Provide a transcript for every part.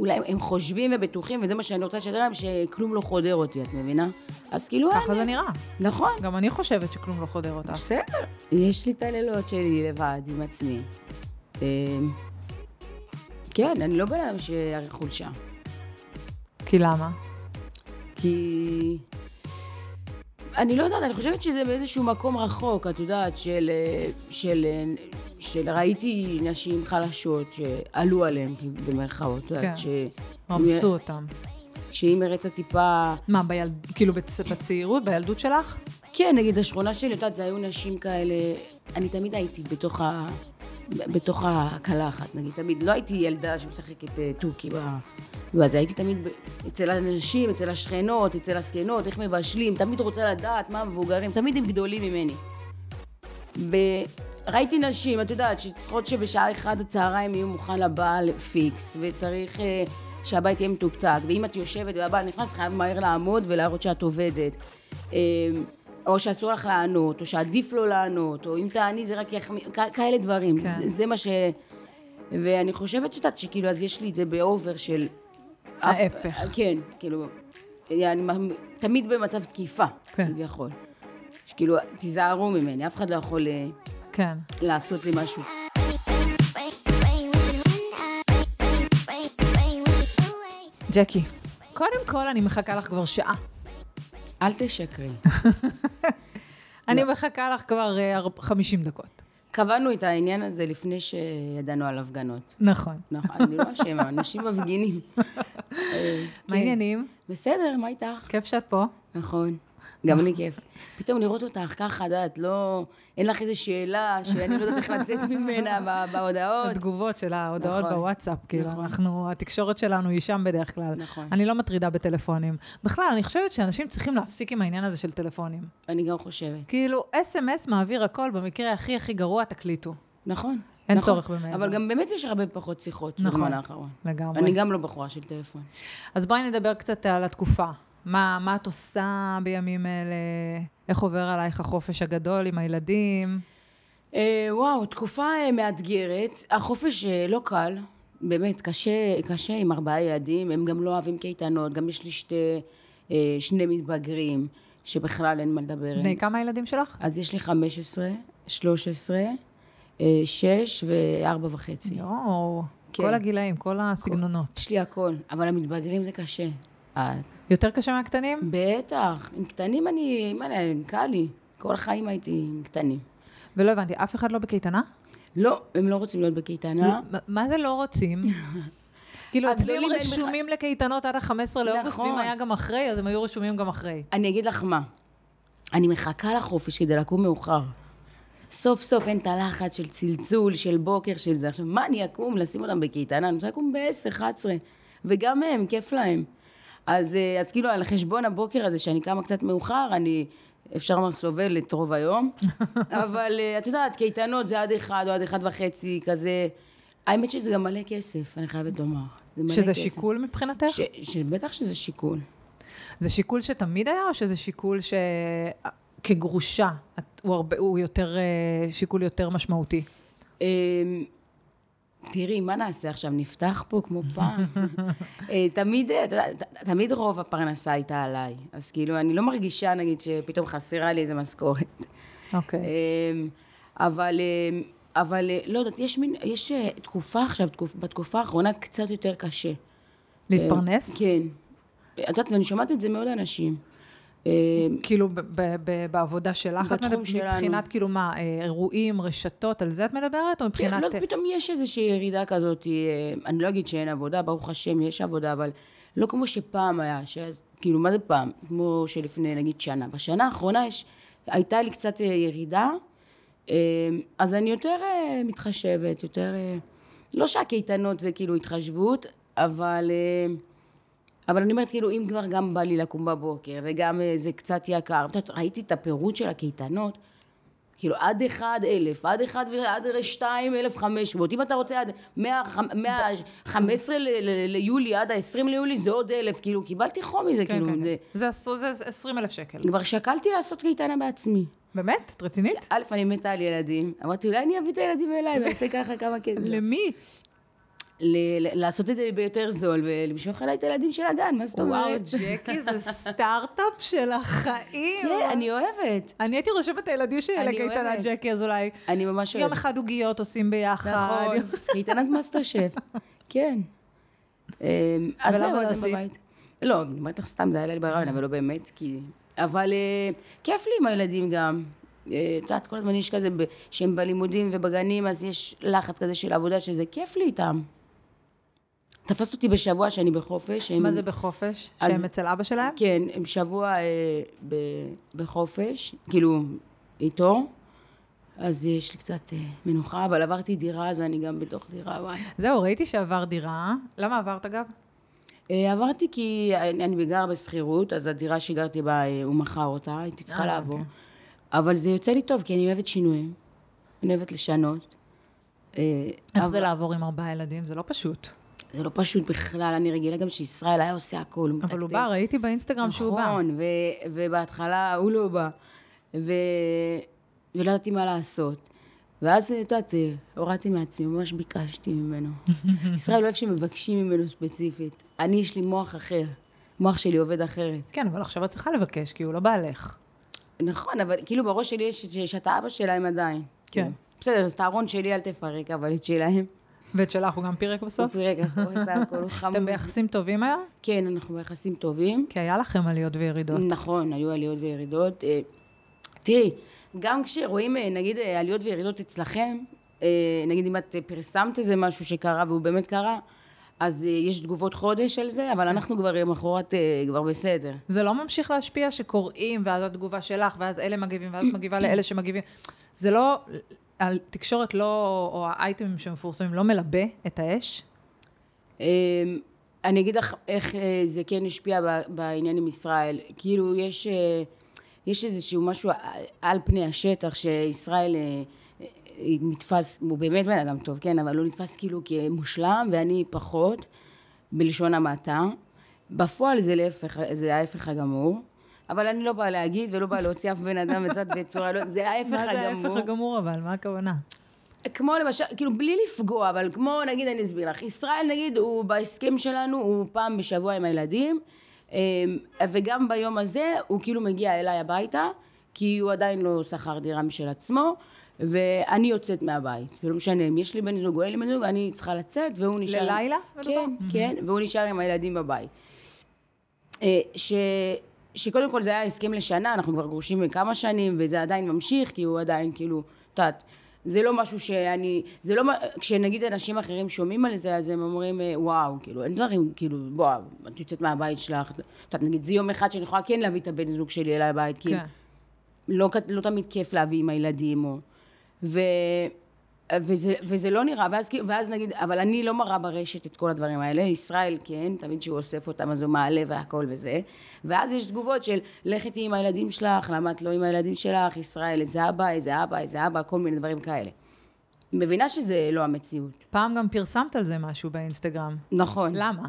אולי הם חושבים ובטוחים, וזה מה שאני רוצה לשדר להם, שכלום לא חודר אותי, את מבינה? אז כאילו... ככה אני- זה נראה. נכון. גם אני חושבת שכלום לא חודר אותך. בסדר. יש לי את הלילות שלי לבד, עם עצמי. אמ, כן, אני לא בן אדם שיראה חולשה. כי למה? כי... אני לא יודעת, אני חושבת שזה באיזשהו מקום רחוק, את יודעת, של... אה, של... אה, של ראיתי נשים חלשות שעלו עליהן, במרכאות, יודעת, כן. ש... רמסו אותם. שאם הראית טיפה... מה, בילד... כאילו בצ... בצעירות, בילדות שלך? כן, נגיד השכונה שלי, את יודעת, זה היו נשים כאלה... אני תמיד הייתי בתוך ה... בתוך הקלחת, נגיד, תמיד. לא הייתי ילדה שמשחקת אה, תוכי ב... בזה, הייתי תמיד. אצל הנשים, אצל השכנות, אצל הזקנות, איך מבשלים, תמיד רוצה לדעת מה המבוגרים, תמיד הם גדולים ממני. וראיתי נשים, את יודעת, שצריכות שבשעה אחת הצהריים יהיו מוכן לבעל פיקס, וצריך אה, שהבית יהיה מתוקתק, ואם את יושבת והבעל נכנס, חייב מהר לעמוד ולהראות שאת עובדת. אה, או שאסור לך לענות, או שעדיף לא לענות, או אם תעני זה רק יחמיר, כ- כאלה דברים. כן. זה, זה מה ש... ואני חושבת שאת, שכאילו, אז יש לי את זה באובר של... ההפך. כן, כאילו, אני מ- תמיד במצב תקיפה, כן. כביכול. שכאילו, תיזהרו ממני, אף אחד לא יכול אה, כן. לעשות לי משהו. ג'קי, קודם כל אני מחכה לך כבר שעה. אל תשקרי. אני מחכה לך כבר אה, אר- 50 דקות. קבענו את העניין הזה לפני שידענו על הפגנות. נכון. נכון, אני לא אשמה, אנשים מפגינים. אה, מה כן. העניינים? בסדר, מה איתך? כיף שאת פה. נכון, גם לי כיף. פתאום לראות אותך ככה, את יודעת, לא... אין לך איזו שאלה שאני לא יודעת איך לצאת ממנה בהודעות. התגובות של ההודעות נכון. בוואטסאפ, כאילו, נכון. אנחנו, התקשורת שלנו היא שם בדרך כלל. נכון. אני לא מטרידה בטלפונים. בכלל, אני חושבת שאנשים צריכים להפסיק עם העניין הזה של טלפונים. אני גם חושבת. כאילו, אס.אם.אס מעביר הכל, במקרה הכי הכי גרוע, תקליטו. נכון. אין נכון. צורך במעבר. אבל גם באמת יש הרבה פחות שיחות נכון. בזמן האחרון. לגמרי. אני גם לא בחורה של טלפון. אז בואי נדבר קצת על התקופה. מה, מה את עושה בימים אלה? איך עובר עלייך החופש הגדול עם הילדים? אה, וואו, תקופה אה, מאתגרת. החופש אה, לא קל, באמת, קשה, קשה עם ארבעה ילדים. הם גם לא אוהבים קייטנות, גם יש לי שתי, אה, שני מתבגרים, שבכלל אין מה לדבר. בני כמה הילדים שלך? אז יש לי 15, 13, אה, 6 ו-4 וחצי. יואו, כן. כל הגילאים, כל הסגנונות. יש לי הכל, אבל המתבגרים זה קשה. יותר קשה מהקטנים? בטח, עם קטנים אני, מה, אני- קל לי. כל החיים הייתי עם קטנים. ולא הבנתי, אף אחד לא בקייטנה? לא, הם לא רוצים להיות בקייטנה. מה- מה זה לא רוצים? כאילו, אצלי הם רשומים לקייטנות עד ה-15 לאוגוסט, נכון. ואם היה גם אחרי, אז הם היו רשומים גם אחרי. אני אגיד לך מה, אני מחכה לחופש כדי לקום מאוחר. סוף סוף אין את הלחץ של צלצול, של בוקר, של זה. עכשיו, מה אני אקום, לשים אותם בקייטנה? אני רוצה לקום ב-10, 11, וגם הם, כיף להם. אז, אה, אז כאילו, על חשבון הבוקר הזה, שאני קמה קצת מאוחר, אני, אפשר לומר, סובל את רוב היום. אבל אה, את יודעת, קייטנות זה עד אחד או עד אחד וחצי, כזה. האמת שזה גם מלא כסף, אני חייבת לומר. שזה כסף. שיקול מבחינתך? ש, שבטח שזה שיקול. זה שיקול שתמיד היה, או שזה שיקול שכגרושה, את- הוא, הרבה, הוא יותר, אה, שיקול יותר משמעותי? אמ, תראי, מה נעשה עכשיו? נפתח פה כמו פעם? אה, תמיד, אה, תמיד רוב הפרנסה הייתה עליי. אז כאילו, אני לא מרגישה, נגיד, שפתאום חסרה לי איזה משכורת. אוקיי. אמ, אבל, אמ, אבל אה, לא יודעת, יש מין, יש תקופה עכשיו, תקופ- בתקופה האחרונה קצת יותר קשה. להתפרנס? כן. את יודעת, ואני שומעת את זה מעוד אנשים. אמ, כאילו בעבודה שלך, את בתחום מדברת- שלנו. מבחינת כאילו מה, אה, אירועים, רשתות, על זה את מדברת? או כן, מבחינת... לא, פתאום יש איזושהי ירידה כזאת, אה, אני לא אגיד שאין עבודה, ברוך השם, יש עבודה, אבל לא כמו שפעם היה, כאילו, מה זה פעם? כמו שלפני, נגיד, שנה. בשנה האחרונה יש, הייתה לי קצת ירידה, אה, אז אני יותר מתחשבת, יותר... לא שהקייטנות זה כאילו התחשבות, אבל... אבל אני אומרת, כאילו, אם כבר גם בא לי לקום בבוקר, וגם אה, זה קצת יקר, ראיתי את הפירוט של הקייטנות, כאילו, עד אחד אלף, עד אחד ועד שתיים אלף חמש מאות. אם אתה רוצה עד מה-15 ליולי עד ה-20 ליולי, זה עוד אלף. כאילו, קיבלתי חום מזה, כן, כאילו. כן, זה- כן. זה עש- זה 20 אלף שקל. כבר שקלתי לעשות קייטנה בעצמי. באמת? את רצינית? א', אני מתה על ילדים. אמרתי, אולי אני אביא את הילדים אליי ואעשה ככה כמה כסף. למי? ל- לעשות את זה ביותר זול ולמשוך אליי את הילדים של הגן, מה זאת וואו, אומרת? ג'קי זה סטארט-אפ של החיים. כן, אני אוהבת. אני הייתי רושמת את הילדים שלי לקייטנת אוהבת. ג'קי, אז אולי אני ממש יום אוהבת. אחד עוגיות עושים ביחד. נכון, קייטנת מאסטר שף, כן. אמ, אז זהו, לא אז עשית? בבית. לא, אני אומרת לך סתם, זה היה לי ברעיון, אבל לא באמת, כי... אבל אה, כיף לי עם הילדים גם. אה, את יודעת, כל הזמן יש כזה, שהם בלימודים ובגנים, אז יש לחץ כזה של עבודה, שזה כיף לי איתם. תפסת אותי בשבוע שאני בחופש. הם- מה זה בחופש? אז- שהם אצל אבא שלהם? כן, הם שבוע אה, ב, בחופש, כאילו, איתו. אז יש לי קצת אה, מנוחה, אבל עברתי דירה, אז אני גם בתוך דירה, וואי. זהו, ראיתי שעבר דירה. למה עברת אגב? אה, עברתי כי אני, אני גר בשכירות, אז הדירה שגרתי בה, אה, הוא מכר אותה, הייתי צריכה אה, לעבור. אוקיי. אבל זה יוצא לי טוב, כי אני אוהבת שינויים. אני אוהבת לשנות. אה, איך אבל- זה לעבור עם ארבעה ילדים? זה לא פשוט. זה לא פשוט בכלל, אני רגילה גם שישראל היה עושה הכל. הוא אבל הוא מתקתק. בא, ראיתי באינסטגרם שהוא בא. נכון, ובהתחלה הוא לא בא. ו... ולא ידעתי מה לעשות. ואז, את יודעת, הורדתי מעצמי, ממש ביקשתי ממנו. ישראל לא אוהב שמבקשים ממנו ספציפית. אני, יש לי מוח אחר. מוח שלי עובד אחרת. כן, אבל עכשיו את צריכה לבקש, כי הוא לא בעלך. נכון, אבל כאילו בראש שלי יש ש- שאתה אבא שלהם עדיין. כן. כאילו. בסדר, אז את הארון שלי אל תפרק, אבל את שלהם. ואת שלך הוא גם פירק הוא בסוף? פירק, הוא עושה הכל, הוא חמוד. אתם ביחסים טובים היום? כן, אנחנו ביחסים טובים. כי היה לכם עליות וירידות. נכון, היו עליות וירידות. אה, תראי, גם כשרואים אה, נגיד אה, עליות וירידות אצלכם, נגיד אם את פרסמת איזה משהו שקרה והוא באמת קרה, אז יש תגובות חודש על זה, אבל אנחנו כבר למחרת כבר בסדר. זה לא ממשיך להשפיע שקוראים, ואז התגובה שלך, ואז אלה מגיבים, ואז מגיבה לאלה שמגיבים. זה לא, התקשורת לא, או האייטמים שמפורסמים, לא מלבה את האש? אה, אני אגיד לך איך אה, זה כן השפיע בעניין עם ישראל. כאילו, יש, אה, יש איזשהו משהו על- פני השטח שישראל אה, נתפס, הוא באמת בן אדם טוב, כן, אבל הוא נתפס כאילו כמושלם, ואני פחות, בלשון המעטה. בפועל זה להפך, זה ההפך הגמור. אבל אני לא באה להגיד ולא באה להוציא אף בן אדם בצד בצורה, לא, זה ההפך מה זה הגמור. ההפך הגמור אבל? מה הכוונה? כמו למשל, כאילו בלי לפגוע, אבל כמו נגיד אני אסביר לך, ישראל נגיד הוא בהסכם שלנו, הוא פעם בשבוע עם הילדים, אמ, וגם ביום הזה הוא כאילו מגיע אליי הביתה, כי הוא עדיין לא שכר דירה משל עצמו, ואני יוצאת מהבית, זה לא משנה אם יש לי בן זוג או אין לי בן זוג, אני צריכה לצאת והוא נשאר... ללילה? מדובר? כן, כן, והוא נשאר עם הילדים בבית. אה, ש... שקודם כל זה היה הסכם לשנה, אנחנו כבר גרושים מכמה שנים, וזה עדיין ממשיך, כי הוא עדיין כאילו, את יודעת, זה לא משהו שאני, זה לא, כשנגיד אנשים אחרים שומעים על זה, אז הם אומרים, אה, וואו, כאילו, אין דברים, כאילו, בוא, את יוצאת מהבית שלך, את יודעת, נגיד, זה יום אחד שאני יכולה כן להביא את הבן זוג שלי אליי הבית, כי כן. לא, כ- לא תמיד כיף להביא עם הילדים, או... ו... וזה, וזה לא נראה, ואז, ואז נגיד, אבל אני לא מראה ברשת את כל הדברים האלה, ישראל כן, תמיד שהוא אוסף אותם אז הוא מעלה והכל וזה, ואז יש תגובות של לך איתי עם הילדים שלך, למה את לא עם הילדים שלך, ישראל, איזה אבא, איזה אבא, איזה אבא, כל מיני דברים כאלה. מבינה שזה לא המציאות. פעם גם פרסמת על זה משהו באינסטגרם. נכון. למה?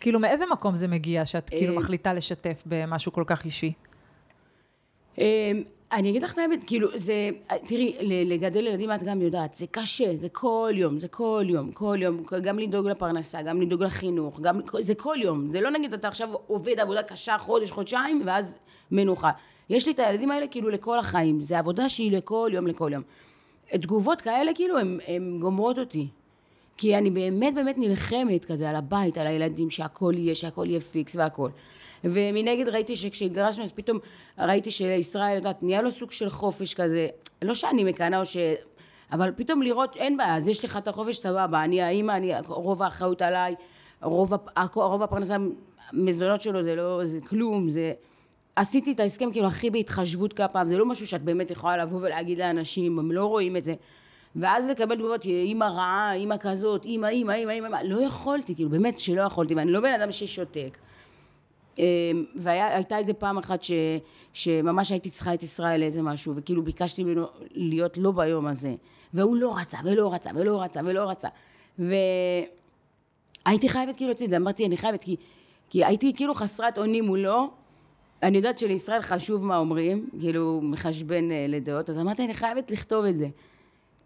כאילו, מאיזה מקום זה מגיע שאת כאילו אה, מחליטה לשתף במשהו כל כך אישי? אני אגיד לך את האמת, כאילו, זה, תראי, לגדל ילדים את גם יודעת, זה קשה, זה כל יום, זה כל יום, כל יום, גם לדאוג לפרנסה, גם לדאוג לחינוך, גם, זה כל יום, זה לא נגיד אתה עכשיו עובד עבודה קשה חודש, חודשיים, ואז מנוחה. יש לי את הילדים האלה כאילו לכל החיים, זה עבודה שהיא לכל יום, לכל יום. תגובות כאלה כאילו, הן גומרות אותי. כי אני באמת באמת נלחמת כזה על הבית, על הילדים, שהכל יהיה, שהכל יהיה פיקס והכל. ומנגד ראיתי שכשהתגרשנו, אז פתאום ראיתי שישראל, יודעת, נהיה לו סוג של חופש כזה, לא שאני מקנאה או ש... אבל פתאום לראות, אין בעיה, אז יש לך את החופש, סבבה, אני האימא, אני, רוב האחריות עליי, רוב, רוב הפרנסה, המזונות שלו זה לא, זה כלום, זה... עשיתי את ההסכם כאילו הכי בהתחשבות כלפיו, זה לא משהו שאת באמת יכולה לבוא ולהגיד לאנשים, הם לא רואים את זה. ואז לקבל תגובות, אימא רעה, אימא כזאת, אימא, אימא, אימא, אימא, לא יכולתי, כאילו, באמת שלא יכולתי, ואני לא בן אדם ששותק. אמ, והייתה איזה פעם אחת ש, שממש הייתי צריכה את ישראל לאיזה משהו, וכאילו ביקשתי ממנו להיות לא ביום הזה. והוא לא רצה, ולא רצה, ולא רצה, ולא רצה. והייתי חייבת כאילו להוציא את זה, אמרתי, אני חייבת, כי, כי הייתי כאילו חסרת אונים מולו. אני יודעת שלישראל חשוב מה אומרים, כאילו, מחשבן אה, לדעות, אז אמרתי, אני חייבת לכתוב את זה.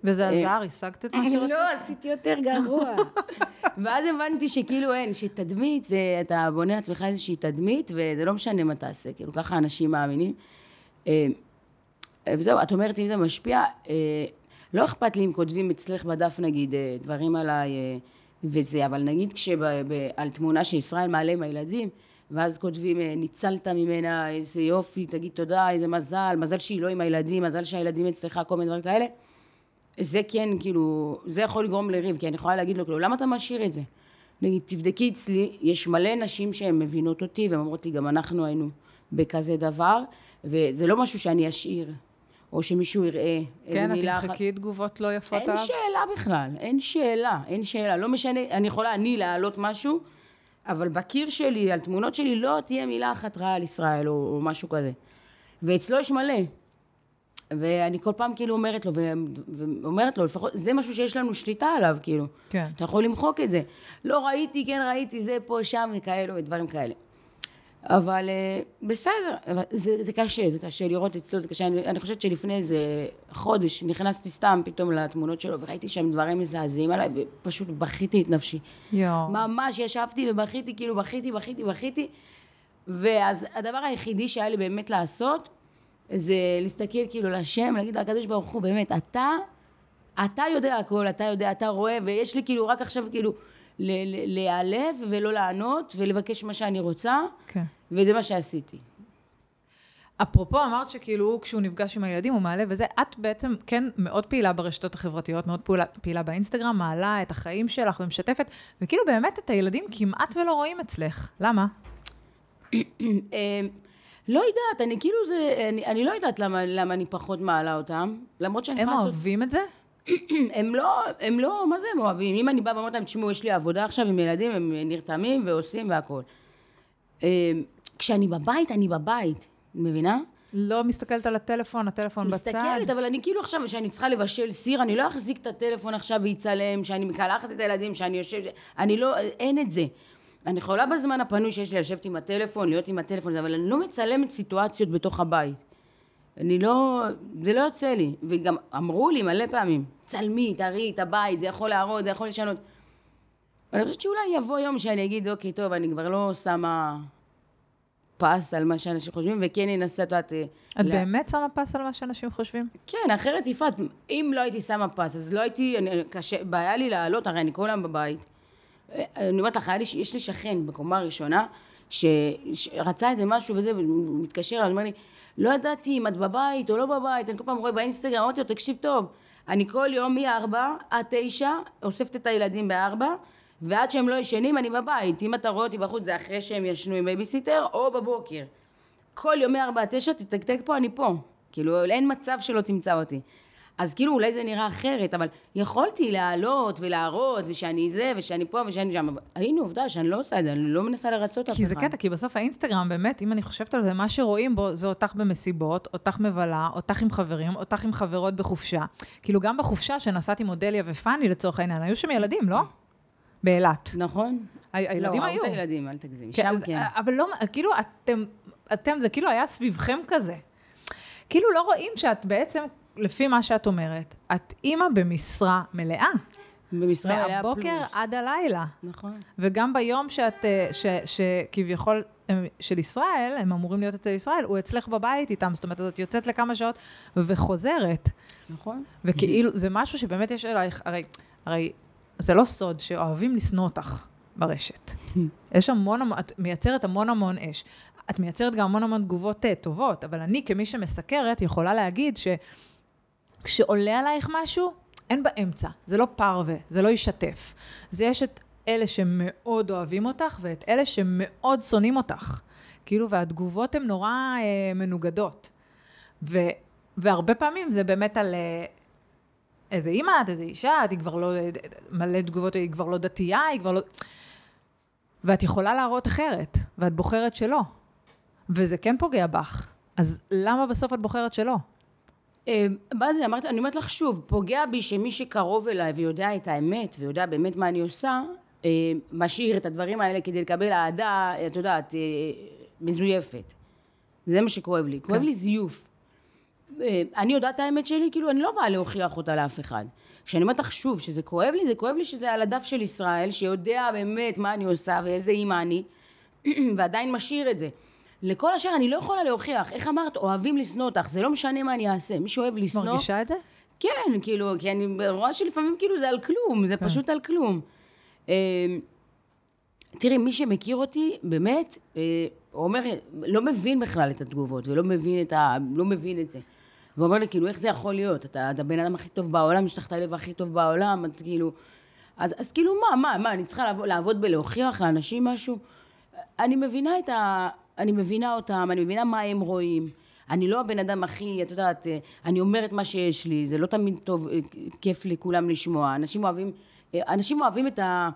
וזה אה, עזר? השגת את מה שרצית? לא, עשיתי יותר גרוע. ואז הבנתי שכאילו אין, שתדמית זה, אתה בונה לעצמך איזושהי תדמית, וזה לא משנה מה תעשה, כאילו ככה אנשים מאמינים. אה, וזהו, את אומרת, אם זה משפיע, אה, לא אכפת לי אם כותבים אצלך בדף נגיד אה, דברים עליי אה, וזה, אבל נגיד כשעל תמונה שישראל מעלה עם הילדים, ואז כותבים, אה, ניצלת ממנה, איזה יופי, תגיד תודה, איזה מזל, מזל שהיא לא עם הילדים, מזל שהילדים אצלך, כל מיני דברים כאלה. זה כן, כאילו, זה יכול לגרום לריב, כי אני יכולה להגיד לו, כאילו, למה אתה משאיר את זה? נגיד, תבדקי אצלי, יש מלא נשים שהן מבינות אותי, והן אומרות לי, גם אנחנו היינו בכזה דבר, וזה לא משהו שאני אשאיר, או שמישהו יראה איזה כן, את. תמחקי תגובות לא יפות אין עליו? שאלה בכלל, אין שאלה, אין שאלה. לא משנה, אני יכולה אני להעלות משהו, אבל בקיר שלי, על תמונות שלי, לא תהיה מילה אחת רעה על ישראל, או, או משהו כזה. ואצלו יש מלא. ואני כל פעם כאילו אומרת לו, ואומרת לו, לפחות, זה משהו שיש לנו שליטה עליו, כאילו. כן. אתה יכול למחוק את זה. לא ראיתי, כן ראיתי, זה פה, שם, וכאלו, ודברים כאלה. אבל אה, בסדר, זה, זה קשה, זה קשה לראות אצלו, זה קשה. אני, אני חושבת שלפני איזה חודש נכנסתי סתם פתאום לתמונות שלו, וראיתי שם דברים מזעזעים עליי, ופשוט בכיתי את נפשי. יואו. ממש ישבתי ובכיתי, כאילו בכיתי, בכיתי, בכיתי. ואז הדבר היחידי שהיה לי באמת לעשות, זה להסתכל כאילו לשם, להגיד לקדוש ברוך הוא, באמת, אתה, אתה יודע הכל, אתה יודע, אתה רואה, ויש לי כאילו רק עכשיו כאילו ל- ל- להיעלב ולא לענות, ולבקש מה שאני רוצה, כן. וזה מה שעשיתי. אפרופו, אמרת שכאילו הוא, כשהוא נפגש עם הילדים, הוא מעלה וזה, את בעצם כן מאוד פעילה ברשתות החברתיות, מאוד פעילה, פעילה באינסטגרם, מעלה את החיים שלך ומשתפת, וכאילו באמת את הילדים כמעט ולא רואים אצלך. למה? לא יודעת, אני כאילו זה, אני, אני לא יודעת למה, למה אני פחות מעלה אותם, למרות שאני הם יכולה לעשות... אוהבים את זה? הם לא, הם לא, מה זה הם אוהבים? אם אני באה ואומרת להם, תשמעו, יש לי עבודה עכשיו עם ילדים, הם נרתמים ועושים והכול. אה, כשאני בבית, אני בבית, מבינה? לא מסתכלת על הטלפון, הטלפון בצד. מסתכלת, אבל אני כאילו עכשיו, כשאני צריכה לבשל סיר, אני לא אחזיק את הטלפון עכשיו ויצלם, שאני מקלחת את הילדים, שאני יושבת, אני לא, אין את זה. אני יכולה בזמן הפנוי שיש לי לשבת עם הטלפון, להיות עם הטלפון, אבל אני לא מצלמת סיטואציות בתוך הבית. אני לא, זה לא יוצא לי. וגם אמרו לי מלא פעמים, צלמי, תראי את הבית, זה יכול להראות, זה יכול לשנות. אני חושבת שאולי יבוא יום שאני אגיד, אוקיי, טוב, אני כבר לא שמה פס על מה שאנשים חושבים, וכן אנסה, את יודעת... את לה- באמת? באמת שמה פס על מה שאנשים חושבים? כן, אחרת יפעת, אם לא הייתי שמה פס, אז לא הייתי, אני, קשה, בעיה לי לעלות, הרי אני כל היום בבית. אני אומרת לך, לי, יש לי שכן בקומה הראשונה, שרצה איזה משהו וזה, והוא מתקשר אליי, אומר לי, לא ידעתי אם את בבית או לא בבית, אני כל פעם רואה באינסטגרם, אמרתי לו, תקשיב טוב, אני כל יום מ-4 עד 9, אוספת את הילדים ב-4, ועד שהם לא ישנים אני בבית. אם אתה רואה אותי בחוץ, זה אחרי שהם ישנו עם בייביסיטר, או בבוקר. כל יום מ-4 עד 9, תתקתק פה, אני פה. כאילו, אין מצב שלא תמצא אותי. אז כאילו, אולי זה נראה אחרת, אבל יכולתי לעלות ולהראות, ושאני זה, ושאני פה, ושאני שם. אבל היינו, עובדה שאני לא עושה את זה, אני לא מנסה לרצות אף אחד. כי זה קטע, כי בסוף האינסטגרם, באמת, אם אני חושבת על זה, מה שרואים בו זה אותך במסיבות, אותך מבלה, אותך עם חברים, אותך עם חברות בחופשה. כאילו, גם בחופשה שנסעתי עם אודליה ופאני, לצורך העניין, היו שם ילדים, לא? באילת. נכון? הילדים לא, היו. ראו את הילדים, אל תגזימי. כן, שם כן. אבל לא, כאילו, אתם, אתם, זה כאילו היה סביבכם כזה. כאילו לא רואים שאת בעצם, לפי מה שאת אומרת, את אימא במשרה מלאה. במשרה מלאה פלוס. מהבוקר עד הלילה. נכון. וגם ביום שאת, אה, ש, שכביכול של ישראל, הם אמורים להיות אצל ישראל, הוא אצלך בבית איתם, זאת אומרת, את יוצאת לכמה שעות וחוזרת. נכון. וכאילו, זה משהו שבאמת יש אלייך, הרי, הרי זה לא סוד שאוהבים לשנוא אותך ברשת. יש המון, את מייצרת המון המון אש. את מייצרת גם המון המון תגובות אה, טובות, אבל אני כמי שמסקרת יכולה להגיד שכשעולה עלייך משהו, אין באמצע. זה לא פרווה, זה לא ישתף. זה יש את אלה שמאוד אוהבים אותך ואת אלה שמאוד שונאים אותך. כאילו, והתגובות הן נורא אה, מנוגדות. ו, והרבה פעמים זה באמת על אה, איזה אימא את, איזה אישה, את, היא כבר לא, מלא תגובות, היא כבר לא דתייה, היא כבר לא... ואת יכולה להראות אחרת, ואת בוחרת שלא. וזה כן פוגע בך. אז למה בסוף את בוחרת שלא? מה זה, אמרת, אני אומרת לך שוב, פוגע בי שמי שקרוב אליי ויודע את האמת, ויודע באמת מה אני עושה, אה, משאיר את הדברים האלה כדי לקבל אהדה, את יודעת, אה, מזויפת. זה מה שכואב לי. כואב לי זיוף. אה, אני יודעת את האמת שלי, כאילו, אני לא באה להוכיח אותה לאף אחד. כשאני אומרת לך שוב, שזה כואב לי, זה כואב לי שזה על הדף של ישראל, שיודע באמת מה אני עושה ואיזה אימא אני, ועדיין משאיר את זה. לכל השאר אני לא יכולה להוכיח. איך אמרת, אוהבים לשנוא אותך, זה לא משנה מה אני אעשה. מי שאוהב לשנוא... מרגישה את זה? כן, כאילו, כי אני רואה שלפעמים כאילו זה על כלום, זה כן. פשוט על כלום. אה, תראי, מי שמכיר אותי, באמת, אה, אומר, לא מבין בכלל את התגובות, ולא מבין את ה... לא מבין את זה. והוא אומר לי, כאילו, איך זה יכול להיות? אתה, אתה הבן אדם הכי טוב בעולם, יש לך את הלב הכי טוב בעולם, את כאילו... אז, אז כאילו, מה, מה, מה, אני צריכה לעבוד, לעבוד בלהוכיח לאנשים משהו? אני מבינה את ה... אני מבינה אותם, אני מבינה מה הם רואים. אני לא הבן אדם הכי, את יודעת, אה, אני אומרת מה שיש לי, זה לא תמיד טוב, אה, כיף לכולם לשמוע. אנשים אוהבים, אה, אנשים אוהבים את, ה,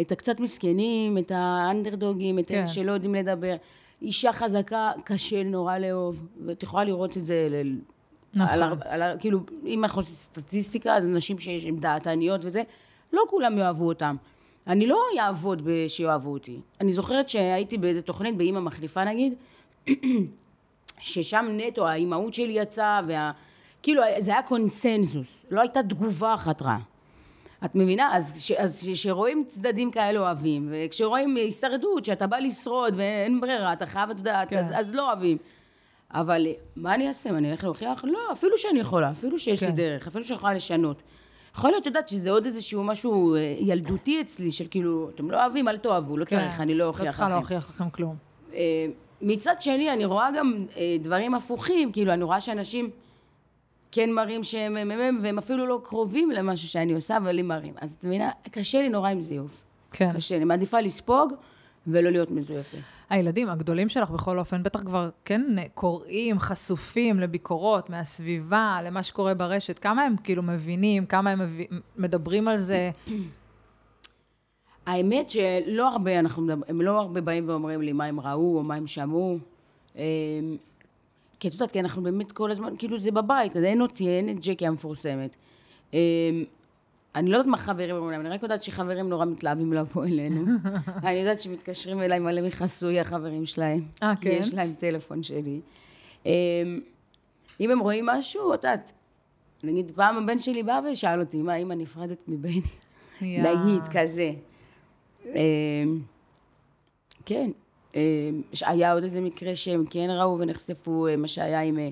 את הקצת מסכנים, את האנדרדוגים, את כן. אלה שלא יודעים לדבר. אישה חזקה, קשה נורא לאהוב, ואת יכולה לראות את זה, ל, נכון. על, על, הר- כאילו, אם אנחנו עושים סטטיסטיקה, אז אנשים שהן דעתניות וזה, לא כולם יאהבו אותם. אני לא אעבוד שיאהבו אותי. אני זוכרת שהייתי באיזה תוכנית, באימא מחליפה נגיד, ששם נטו האימהות שלי יצאה, וה... כאילו, זה היה קונסנזוס, לא הייתה תגובה אחת רעה. את מבינה? אז, כשרואים צדדים כאלה אוהבים, וכשרואים הישרדות, שאתה בא לשרוד ואין ברירה, אתה חייב, את יודעת, כן. אז, אז לא אוהבים. אבל מה אני אעשה? אני אלך להוכיח? לא, אפילו שאני יכולה, אפילו שיש לי כן. דרך, אפילו שאני יכולה לשנות. יכול להיות, את יודעת, שזה עוד איזשהו משהו אה, ילדותי אצלי, של כאילו, אתם לא אוהבים, אל תאהבו, לא צריך, אני לא אוכיח לא צריכה לכם. להוכיח לכם כלום. אה, מצד שני, אני רואה גם אה, דברים הפוכים, כאילו, אני רואה שאנשים כן מראים שהם מ"מ, והם אפילו לא קרובים למשהו שאני עושה, אבל הם מראים. אז את מבינה, קשה לי נורא עם זיוף. כן. קשה לי, מעדיפה לספוג ולא להיות מזויפת. הילדים הגדולים שלך בכל אופן, בטח כבר כן קוראים, חשופים לביקורות מהסביבה, למה שקורה ברשת. כמה הם כאילו מבינים, כמה הם. מדברים על זה? האמת שלא הרבה, אנחנו הם לא הרבה באים ואומרים לי מה הם ראו או מה הם שמעו. אה, כי את יודעת, כי אנחנו באמת כל הזמן, כאילו זה בבית, אז אין אותי, אין את ג'קי המפורסמת. אני לא יודעת מה חברים אומרים להם, אני רק יודעת שחברים נורא מתלהבים לבוא אלינו. אני יודעת שמתקשרים אליי מלא מחסוי החברים שלהם. אה, כי כן? יש להם טלפון שלי. אה, אם הם רואים משהו, את יודעת, נגיד פעם הבן שלי בא ושאל אותי, מה, אמא נפרדת מבני? נגיד, כזה. אמ, כן. אמ, היה עוד איזה מקרה שהם כן ראו ונחשפו, אה, מה שהיה עם, אה,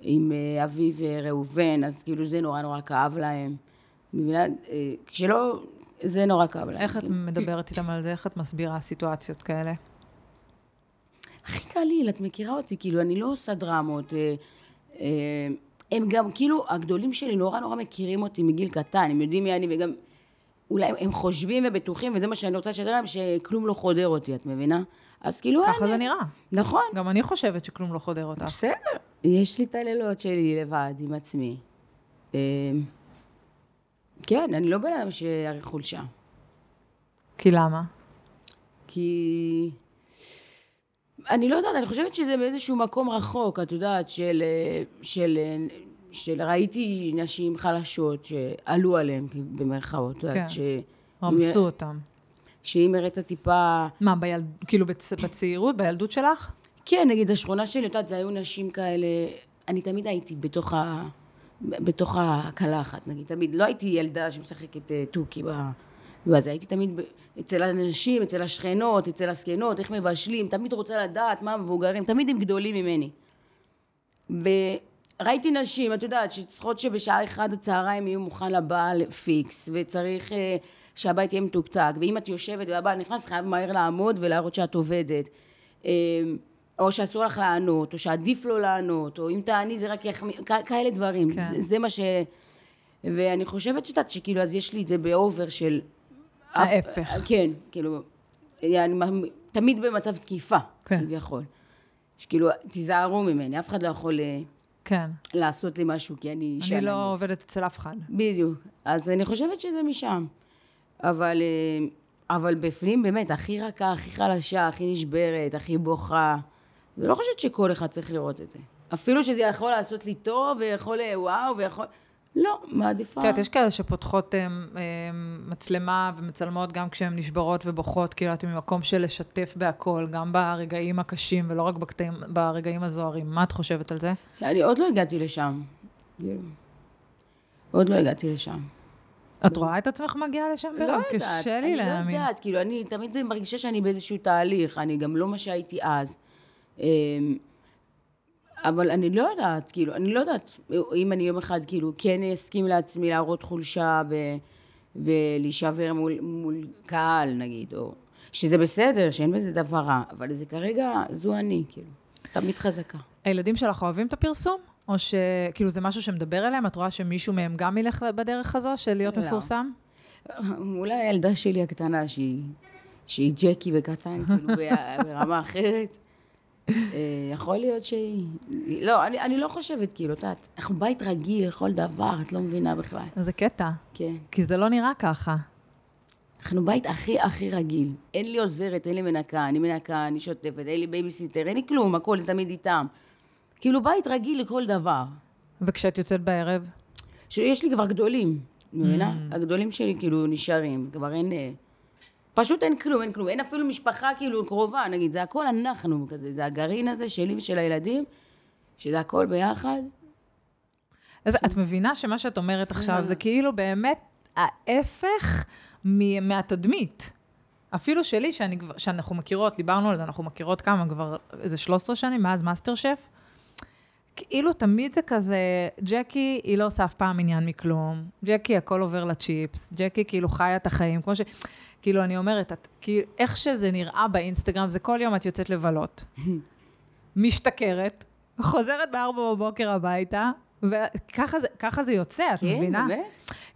עם אה, אבי וראובן, אז כאילו זה נורא נורא כאב להם. מבינה? אה, כשלא, זה נורא כאב להם. איך את כאילו. מדברת איתם על זה? איך את מסבירה סיטואציות כאלה? הכי קליל, את מכירה אותי, כאילו, אני לא עושה דרמות. אה, אה, הם גם, כאילו, הגדולים שלי נורא נורא מכירים אותי מגיל קטן, הם יודעים מי אני, וגם, אולי הם- הם חושבים ובטוחים, וזה מה שאני רוצה לשדר להם, שכלום לא חודר אותי, את מבינה? אז כאילו, ככה אני- זה נראה. נכון. גם אני חושבת שכלום לא חודר אותך. בסדר. יש לי את הלילות שלי לבד, עם עצמי. כן, אני לא בן אדם שיראה חולשה. כי למה? כי... אני לא יודעת, אני חושבת שזה באיזשהו מקום רחוק, את יודעת, של, של, של ראיתי נשים חלשות שעלו עליהן, במרכאות, את יודעת, כן. ש... רמסו אותם. שאם הראית טיפה... מה, בילד... כאילו בצ... בצעירות, בילדות שלך? כן, נגיד השכונה שלי, את יודעת, זה היו נשים כאלה, אני תמיד הייתי בתוך ה... בתוך הקלחת, נגיד, תמיד, לא הייתי ילדה שמשחקת אה, תוכי ב... ואז הייתי תמיד. אצל הנשים, אצל השכנות, אצל הזקנות, איך מבשלים, תמיד רוצה לדעת מה המבוגרים, תמיד הם גדולים ממני. וראיתי נשים, את יודעת, שצריכות שבשעה אחד הצהריים יהיו מוכן לבעל פיקס, וצריך אה, שהבית יהיה מתוקתק, ואם את יושבת והבעל נכנס, חייב מהר לעמוד ולהראות שאת עובדת. אה, או שאסור לך לענות, או שעדיף לא לענות, או אם תעני זה רק יחמיר, כ- כאלה דברים. כן. זה, זה מה ש... ואני חושבת שאת יודעת שכאילו, אז יש לי את זה ב over של... ההפך. כן, כאילו, אני תמיד במצב תקיפה, כן. כביכול. שכאילו, תיזהרו ממני, אף אחד לא יכול אה, כן. לעשות לי משהו, כי אני אישה. אני לא נגיד. עובדת אצל אף אחד. בדיוק. אז אני חושבת שזה משם. אבל, אה, אבל בפנים, באמת, הכי רכה, הכי חלשה, הכי נשברת, הכי בוכה. אני לא חושבת שכל אחד צריך לראות את זה. אפילו שזה יכול לעשות לי טוב, ויכול, וואו, ויכול... לא, מעדיפה... את יודעת, יש כאלה שפותחות אה, אה, מצלמה ומצלמות גם כשהן נשברות ובוכות, כאילו, את ממקום של לשתף בהכל, גם ברגעים הקשים ולא רק בקטעים, ברגעים הזוהרים. מה את חושבת על זה? אני עוד לא הגעתי לשם. עוד לא הגעתי לשם. את רואה את עצמך מגיעה לשם לא ברם? יודעת, קשה לי אני לא להאמין. יודעת, כאילו, אני תמיד מרגישה שאני באיזשהו תהליך, אני גם לא מה שהייתי אז. אמ, אבל אני לא יודעת, כאילו, אני לא יודעת אם אני יום אחד, כאילו, כן אסכים לעצמי להראות חולשה ו, ולהישבר מול, מול קהל, נגיד, או... שזה בסדר, שאין בזה דבר רע, אבל זה כרגע, זו אני, כאילו, תמיד חזקה. הילדים שלך אוהבים את הפרסום? או שכאילו זה משהו שמדבר אליהם? את רואה שמישהו מהם גם ילך בדרך הזו של להיות לא. מפורסם? אולי הילדה שלי הקטנה, שהיא, שהיא ג'קי בקטן, כאילו, ברמה אחרת. אה, יכול להיות שהיא... לא, אני, אני לא חושבת, כאילו, את יודעת, אנחנו בית רגיל לכל דבר, את לא מבינה בכלל. זה קטע, כן. כי זה לא נראה ככה. אנחנו בית הכי הכי רגיל. אין לי עוזרת, אין לי מנקה, אני מנקה, אני שוטפת, אין לי בייביסיטר, אין לי כלום, הכל זה תמיד איתם. כאילו, בית רגיל לכל דבר. וכשאת יוצאת בערב? שיש לי כבר גדולים, מבינה? הגדולים שלי כאילו נשארים, כבר אין... פשוט אין כלום, אין כלום. אין אפילו משפחה כאילו קרובה, נגיד, זה הכל אנחנו, כזה, זה הגרעין הזה שלי ושל הילדים, שזה הכל ביחד. אז את מבינה שמה שאת אומרת עכשיו זה כאילו באמת ההפך מהתדמית. אפילו שלי, שאני, שאנחנו מכירות, דיברנו על זה, אנחנו מכירות כמה, כבר איזה 13 שנים, מאז מאסטר שף. כאילו תמיד זה כזה, ג'קי, היא לא עושה אף פעם עניין מכלום. ג'קי, הכל עובר לצ'יפס. ג'קי כאילו חיה את החיים, כמו ש... כאילו, אני אומרת, את, כאילו, איך שזה נראה באינסטגרם, זה כל יום את יוצאת לבלות. משתכרת, חוזרת בארבע בבוקר הביתה, וככה זה, ככה זה יוצא, את כן, מבינה? באמת?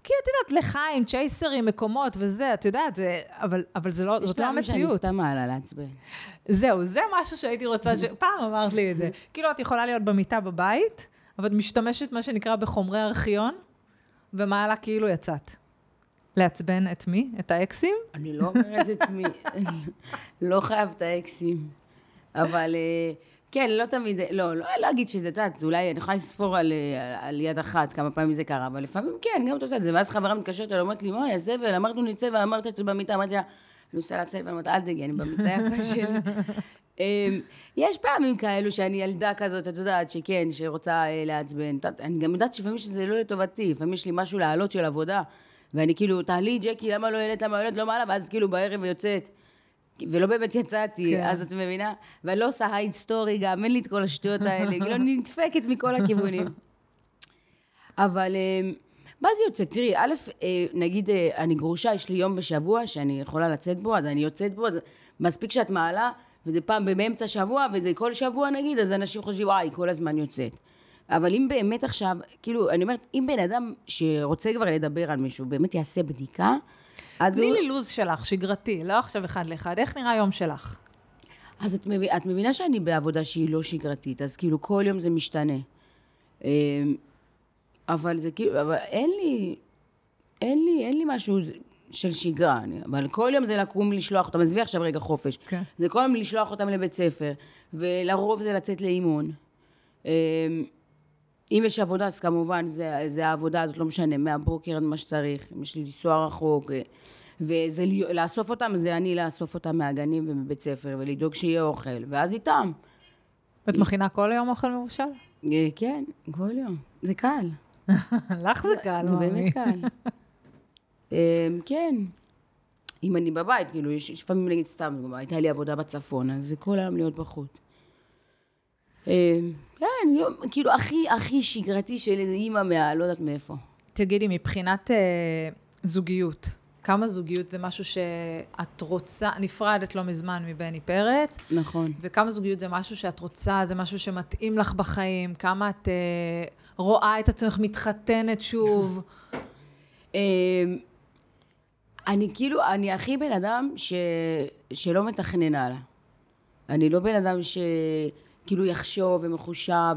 כי את יודעת, לחיים, צ'ייסרים, מקומות וזה, את יודעת, זה, אבל, אבל זה לא, זאת לא יש פעמים שאני המציאות. סתם מעלה לעצבן. זהו, זה משהו שהייתי רוצה, ש... פעם אמרת לי את זה. כאילו, את יכולה להיות במיטה בבית, אבל את משתמשת, מה שנקרא, בחומרי ארכיון, ומעלה כאילו יצאת. לעצבן את מי? את האקסים? אני לא אומרת את מי, לא חייב את האקסים. אבל אה, כן, לא תמיד, לא, לא, לא אגיד שזה, את יודעת, אולי, אני יכולה לספור על, אה, על יד אחת כמה פעמים זה קרה, אבל לפעמים כן, גם את עושה את זה. ואז חברה מתקשרת אליי, אומרת לי, מה, יא זבל, אמרנו נצא ואמרת את זה במיטה, אמרתי לה, אני עושה לה סלפי, אני אומרת, אל תגיע, אני במיטה יפה שלי. אמ, יש פעמים כאלו שאני ילדה כזאת, את יודעת, שכן, שרוצה אה, לעצבן. אני גם יודעת שלפעמים שזה לא לטובתי, לפעמים יש לי משהו לעלות של עבודה, ואני כאילו, תעלי, ג'קי, למה לא העלית, למה לא העלית, לא מעלה, ואז כאילו בערב יוצאת. ולא באמת יצאתי, כן. אז את מבינה? ואני לא עושה הייד סטורי גם, אין לי את כל השטויות האלה, כאילו, אני נדפקת מכל הכיוונים. אבל אה, מה זה יוצא? תראי, א', אה, נגיד, אה, אני גרושה, יש לי יום בשבוע שאני יכולה לצאת בו, אז אני יוצאת בו, אז מספיק שאת מעלה, וזה פעם באמצע שבוע, וזה כל שבוע נגיד, אז אנשים חושבים, וואי, כל הזמן יוצאת. אבל אם באמת עכשיו, כאילו, אני אומרת, אם בן אדם שרוצה כבר לדבר על מישהו, באמת יעשה בדיקה, אז תני הוא... לי לו"ז שלך, שגרתי, לא עכשיו אחד לאחד. איך נראה היום שלך? אז את, מב... את מבינה שאני בעבודה שהיא לא שגרתית, אז כאילו כל יום זה משתנה. אמ, אבל זה כאילו, אבל אין לי, אין לי, אין לי משהו של שגרה, אני, אבל כל יום זה לקום לשלוח אותם, עזבי עכשיו רגע חופש. כן. זה כל יום לשלוח אותם לבית ספר, ולרוב זה לצאת לאימון. אמ, אם יש עבודה, אז כמובן זה, זה העבודה הזאת, לא משנה, מהבוקר עד מה שצריך, אם יש לי לנסוע רחוק, אה, וזה לאסוף אותם, זה אני לאסוף אותם מהגנים ומבית ספר, ולדאוג שיהיה אוכל, ואז איתם. ואת מכינה כל היום אוכל מבושל? אה, כן, כל יום. זה קל. לך זה קל, זה. באמת קל. אה, כן. אם אני בבית, כאילו, יש לפעמים, נגיד, סתם, הייתה לי עבודה בצפון, אז זה כל היום להיות בחוץ. כן, יום, כאילו, הכי, הכי שגרתי של אימא מה... לא יודעת מאיפה. תגידי, מבחינת אה, זוגיות, כמה זוגיות זה משהו שאת רוצה, נפרדת לא מזמן מבני פרץ, נכון. וכמה זוגיות זה משהו שאת רוצה, זה משהו שמתאים לך בחיים, כמה את אה, רואה את עצמך מתחתנת שוב. אה, אני כאילו, אני הכי בן אדם ש... שלא מתכנן הלאה. אני לא בן אדם שכאילו יחשוב ומחושב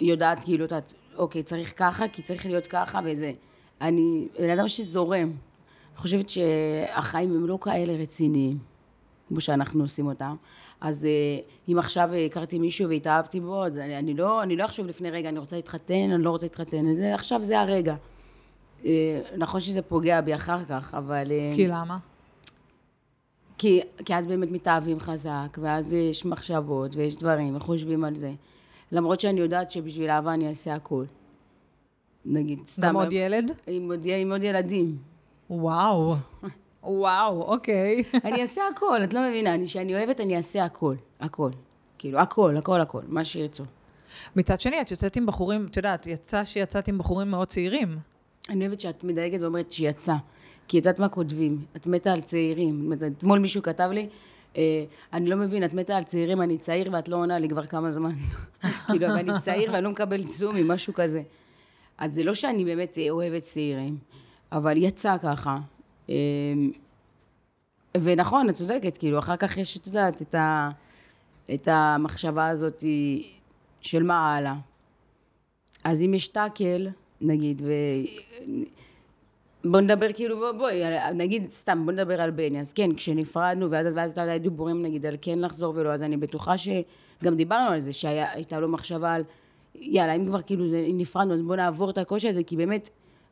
ויודעת כאילו, את יודעת, אוקיי, צריך ככה, כי צריך להיות ככה וזה. אני בן אדם שזורם. אני חושבת שהחיים הם לא כאלה רציניים. כמו שאנחנו עושים אותם. אז אה, אם עכשיו הכרתי מישהו והתאהבתי בו, אז אני, אני לא, אני לא אחשוב לפני רגע, אני רוצה להתחתן, אני לא רוצה להתחתן, זה, עכשיו זה הרגע. אה, נכון שזה פוגע בי אחר כך, אבל... אה, כי למה? כי, כי אז באמת מתאהבים חזק, ואז יש מחשבות, ויש דברים, וחושבים על זה. למרות שאני יודעת שבשביל אהבה אני אעשה הכל. נגיד, סתם... גם עוד ילד? עם עוד, עם עוד ילדים. וואו. וואו, אוקיי. אני אעשה הכל, את לא מבינה. אני, שאני אוהבת, אני אעשה הכל. הכל. כאילו, הכל, הכל, הכל. מה שירצו. מצד שני, את יוצאת עם בחורים, את יודעת, יצא שיצאת עם בחורים מאוד צעירים. אני אוהבת שאת מדייגת ואומרת שיצא. כי את יודעת מה כותבים? את מתה על צעירים. אתמול מישהו כתב לי, אה, אני לא מבין, את מתה על צעירים, אני צעיר ואת לא עונה לי כבר כמה זמן. כאילו, ואני צעיר ואני לא מקבל צומי, משהו כזה. אז זה לא שאני באמת אוהבת צעירים, אבל יצא ככה. אה, ונכון, את צודקת, כאילו, אחר כך יש, את יודעת, את, ה, את המחשבה הזאת של מה הלאה. אז אם יש טאקל, נגיד, ו... בוא נדבר כאילו, בוא, בואי, נגיד, סתם, בוא נדבר על בני. אז כן, כשנפרדנו, ואז ואז הייתה דיבורים, נגיד, על כן לחזור ולא, אז אני בטוחה שגם דיברנו על זה, שהייתה לו מחשבה על, יאללה, אם כבר כאילו נפרדנו, אז בוא נעבור את הקושי הזה, כי באמת,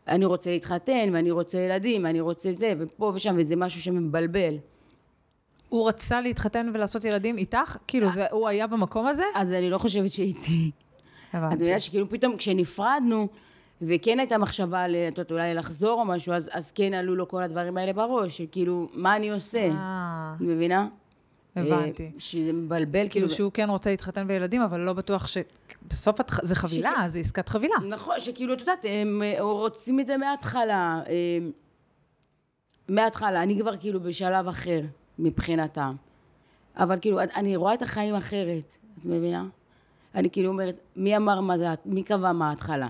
אני רוצה להתחתן, ואני רוצה ילדים, ואני רוצה זה, ופה ושם, וזה משהו שמבלבל. הוא רצה להתחתן ולעשות ילדים איתך? כאילו, זה, הוא היה במקום הזה? אז אני לא חושבת שהייתי. הבנתי. אז מבינה שכאילו פתאום כשנפרדנו, וכן הייתה מחשבה, ל- את יודעת, אולי לחזור או משהו, אז, אז כן עלו לו כל הדברים האלה בראש, שכאילו, מה אני עושה? אה, את מבינה? הבנתי. אה, שזה מבלבל, כאילו כאילו... שהוא כן רוצה להתחתן וילדים, אבל לא בטוח ש... בסוף את... זה חבילה, שכן. זה עסקת חבילה. נכון, שכאילו, את יודעת, הם אה, רוצים את זה מההתחלה. מההתחלה, אני כבר כאילו בשלב אחר מבחינתם. אבל כאילו, אני רואה את החיים אחרת, את מבינה? אני כאילו אומרת, מי אמר מה זה, מי קבע מה ההתחלה?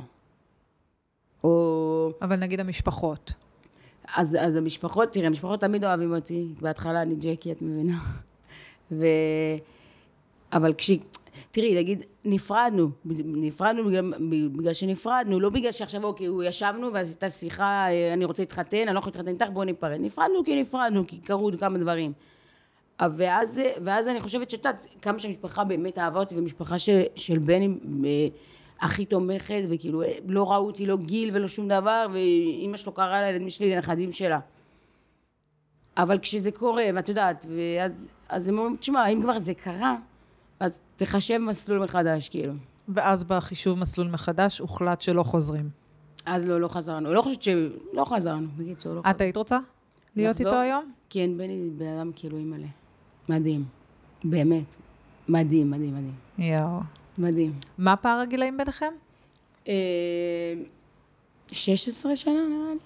או... אבל נגיד המשפחות. אז, אז המשפחות, תראה, המשפחות תמיד אוהבים אותי. בהתחלה אני ג'קי, את מבינה? ו... אבל כש... תראי, נגיד, נפרדנו. נפרדנו בגלל, בגלל שנפרדנו, לא בגלל שעכשיו, אוקיי, הוא ישבנו ואז הייתה שיחה, אה, אני רוצה להתחתן, אני לא יכולה להתחתן איתך, בואו ניפרד. נפרדנו כי נפרדנו, כי קרו כמה דברים. אה, ואז, ואז אני חושבת שאת יודעת, כמה שהמשפחה באמת אהבה אותי, ומשפחה של, של בני אה, הכי תומכת, וכאילו אה, לא ראו אותי לא גיל ולא שום דבר, ואימא שלו קראה לילדים שלי לנכדים שלה. אבל כשזה קורה, ואת יודעת, ואז אז הם אומרים, תשמע, אם כבר זה קרה, אז תחשב מסלול מחדש, כאילו. ואז בחישוב מסלול מחדש הוחלט שלא חוזרים. אז לא, לא חזרנו. לא חושבת ש... לא חזרנו, בקיצור, לא את היית רוצה להיות לחזור? איתו היום? כן, בני בן אדם כאילו אימא'לה. מדהים. באמת. מדהים, מדהים, מדהים. יואו. מדהים. מה פער הגילאים ביניכם? אה, 16 שנה נראה לי.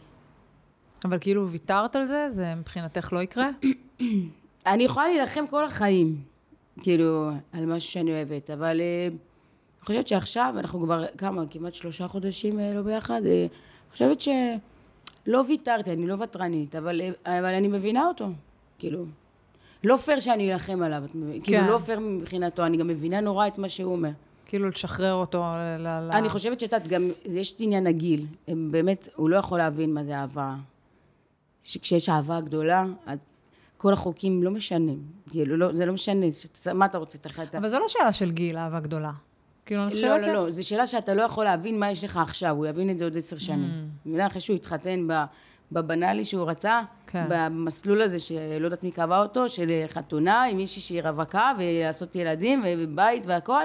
אבל כאילו ויתרת על זה? זה מבחינתך לא יקרה? אני יכולה להילחם כל החיים, כאילו, על משהו שאני אוהבת, אבל אה, אני חושבת שעכשיו, אנחנו כבר, כמה, כמעט שלושה חודשים אה, לא ביחד, אה, אני חושבת שלא ויתרתי, אני לא ותרנית, אבל, אה, אבל אני מבינה אותו, כאילו. לא פייר שאני אלחם עליו, את מבינה? כאילו, לא פייר מבחינתו, אני גם מבינה נורא את מה שהוא אומר. כאילו לשחרר אותו ל... ל- אני חושבת שאת יודעת, גם יש את עניין הגיל. באמת, הוא לא יכול להבין מה זה אהבה. שכשיש אהבה גדולה, אז כל החוקים לא משנים. כאילו, לא, זה לא משנה. שת- מה אתה רוצה? אתה- אבל זו לא שאלה של גיל, אהבה גדולה. כאילו, אני לא, חושבת לא, לא. זו שאלה שאתה לא יכול להבין מה יש לך עכשיו. הוא יבין את זה עוד עשר שנים. Mm. מבינה? אחרי שהוא התחתן ב- בבנאלי שהוא רצה, כן. במסלול הזה שלא יודעת מי קבע אותו, של חתונה עם מישהי שהיא רווקה, ולעשות ילדים, ובית והכל.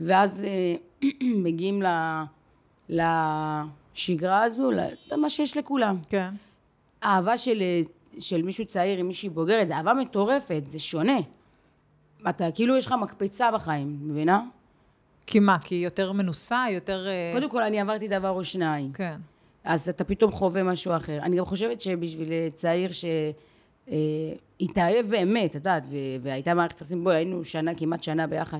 ואז אה, מגיעים ל- לשגרה הזו, למה שיש לכולם. כן. אהבה של, של מישהו צעיר עם מישהי בוגרת, זה אהבה מטורפת, זה שונה. אתה, כאילו יש לך מקפצה בחיים, מבינה? כי מה? כי היא יותר מנוסה, יותר... אה, קודם כל, אני עברתי דבר או שניים. כן. אז אתה פתאום חווה משהו אחר. אני גם חושבת שבשביל אה, צעיר שהתאהב באמת, את יודעת, והייתה מערכת יחסים, בואי, היינו שנה, כמעט שנה ביחד,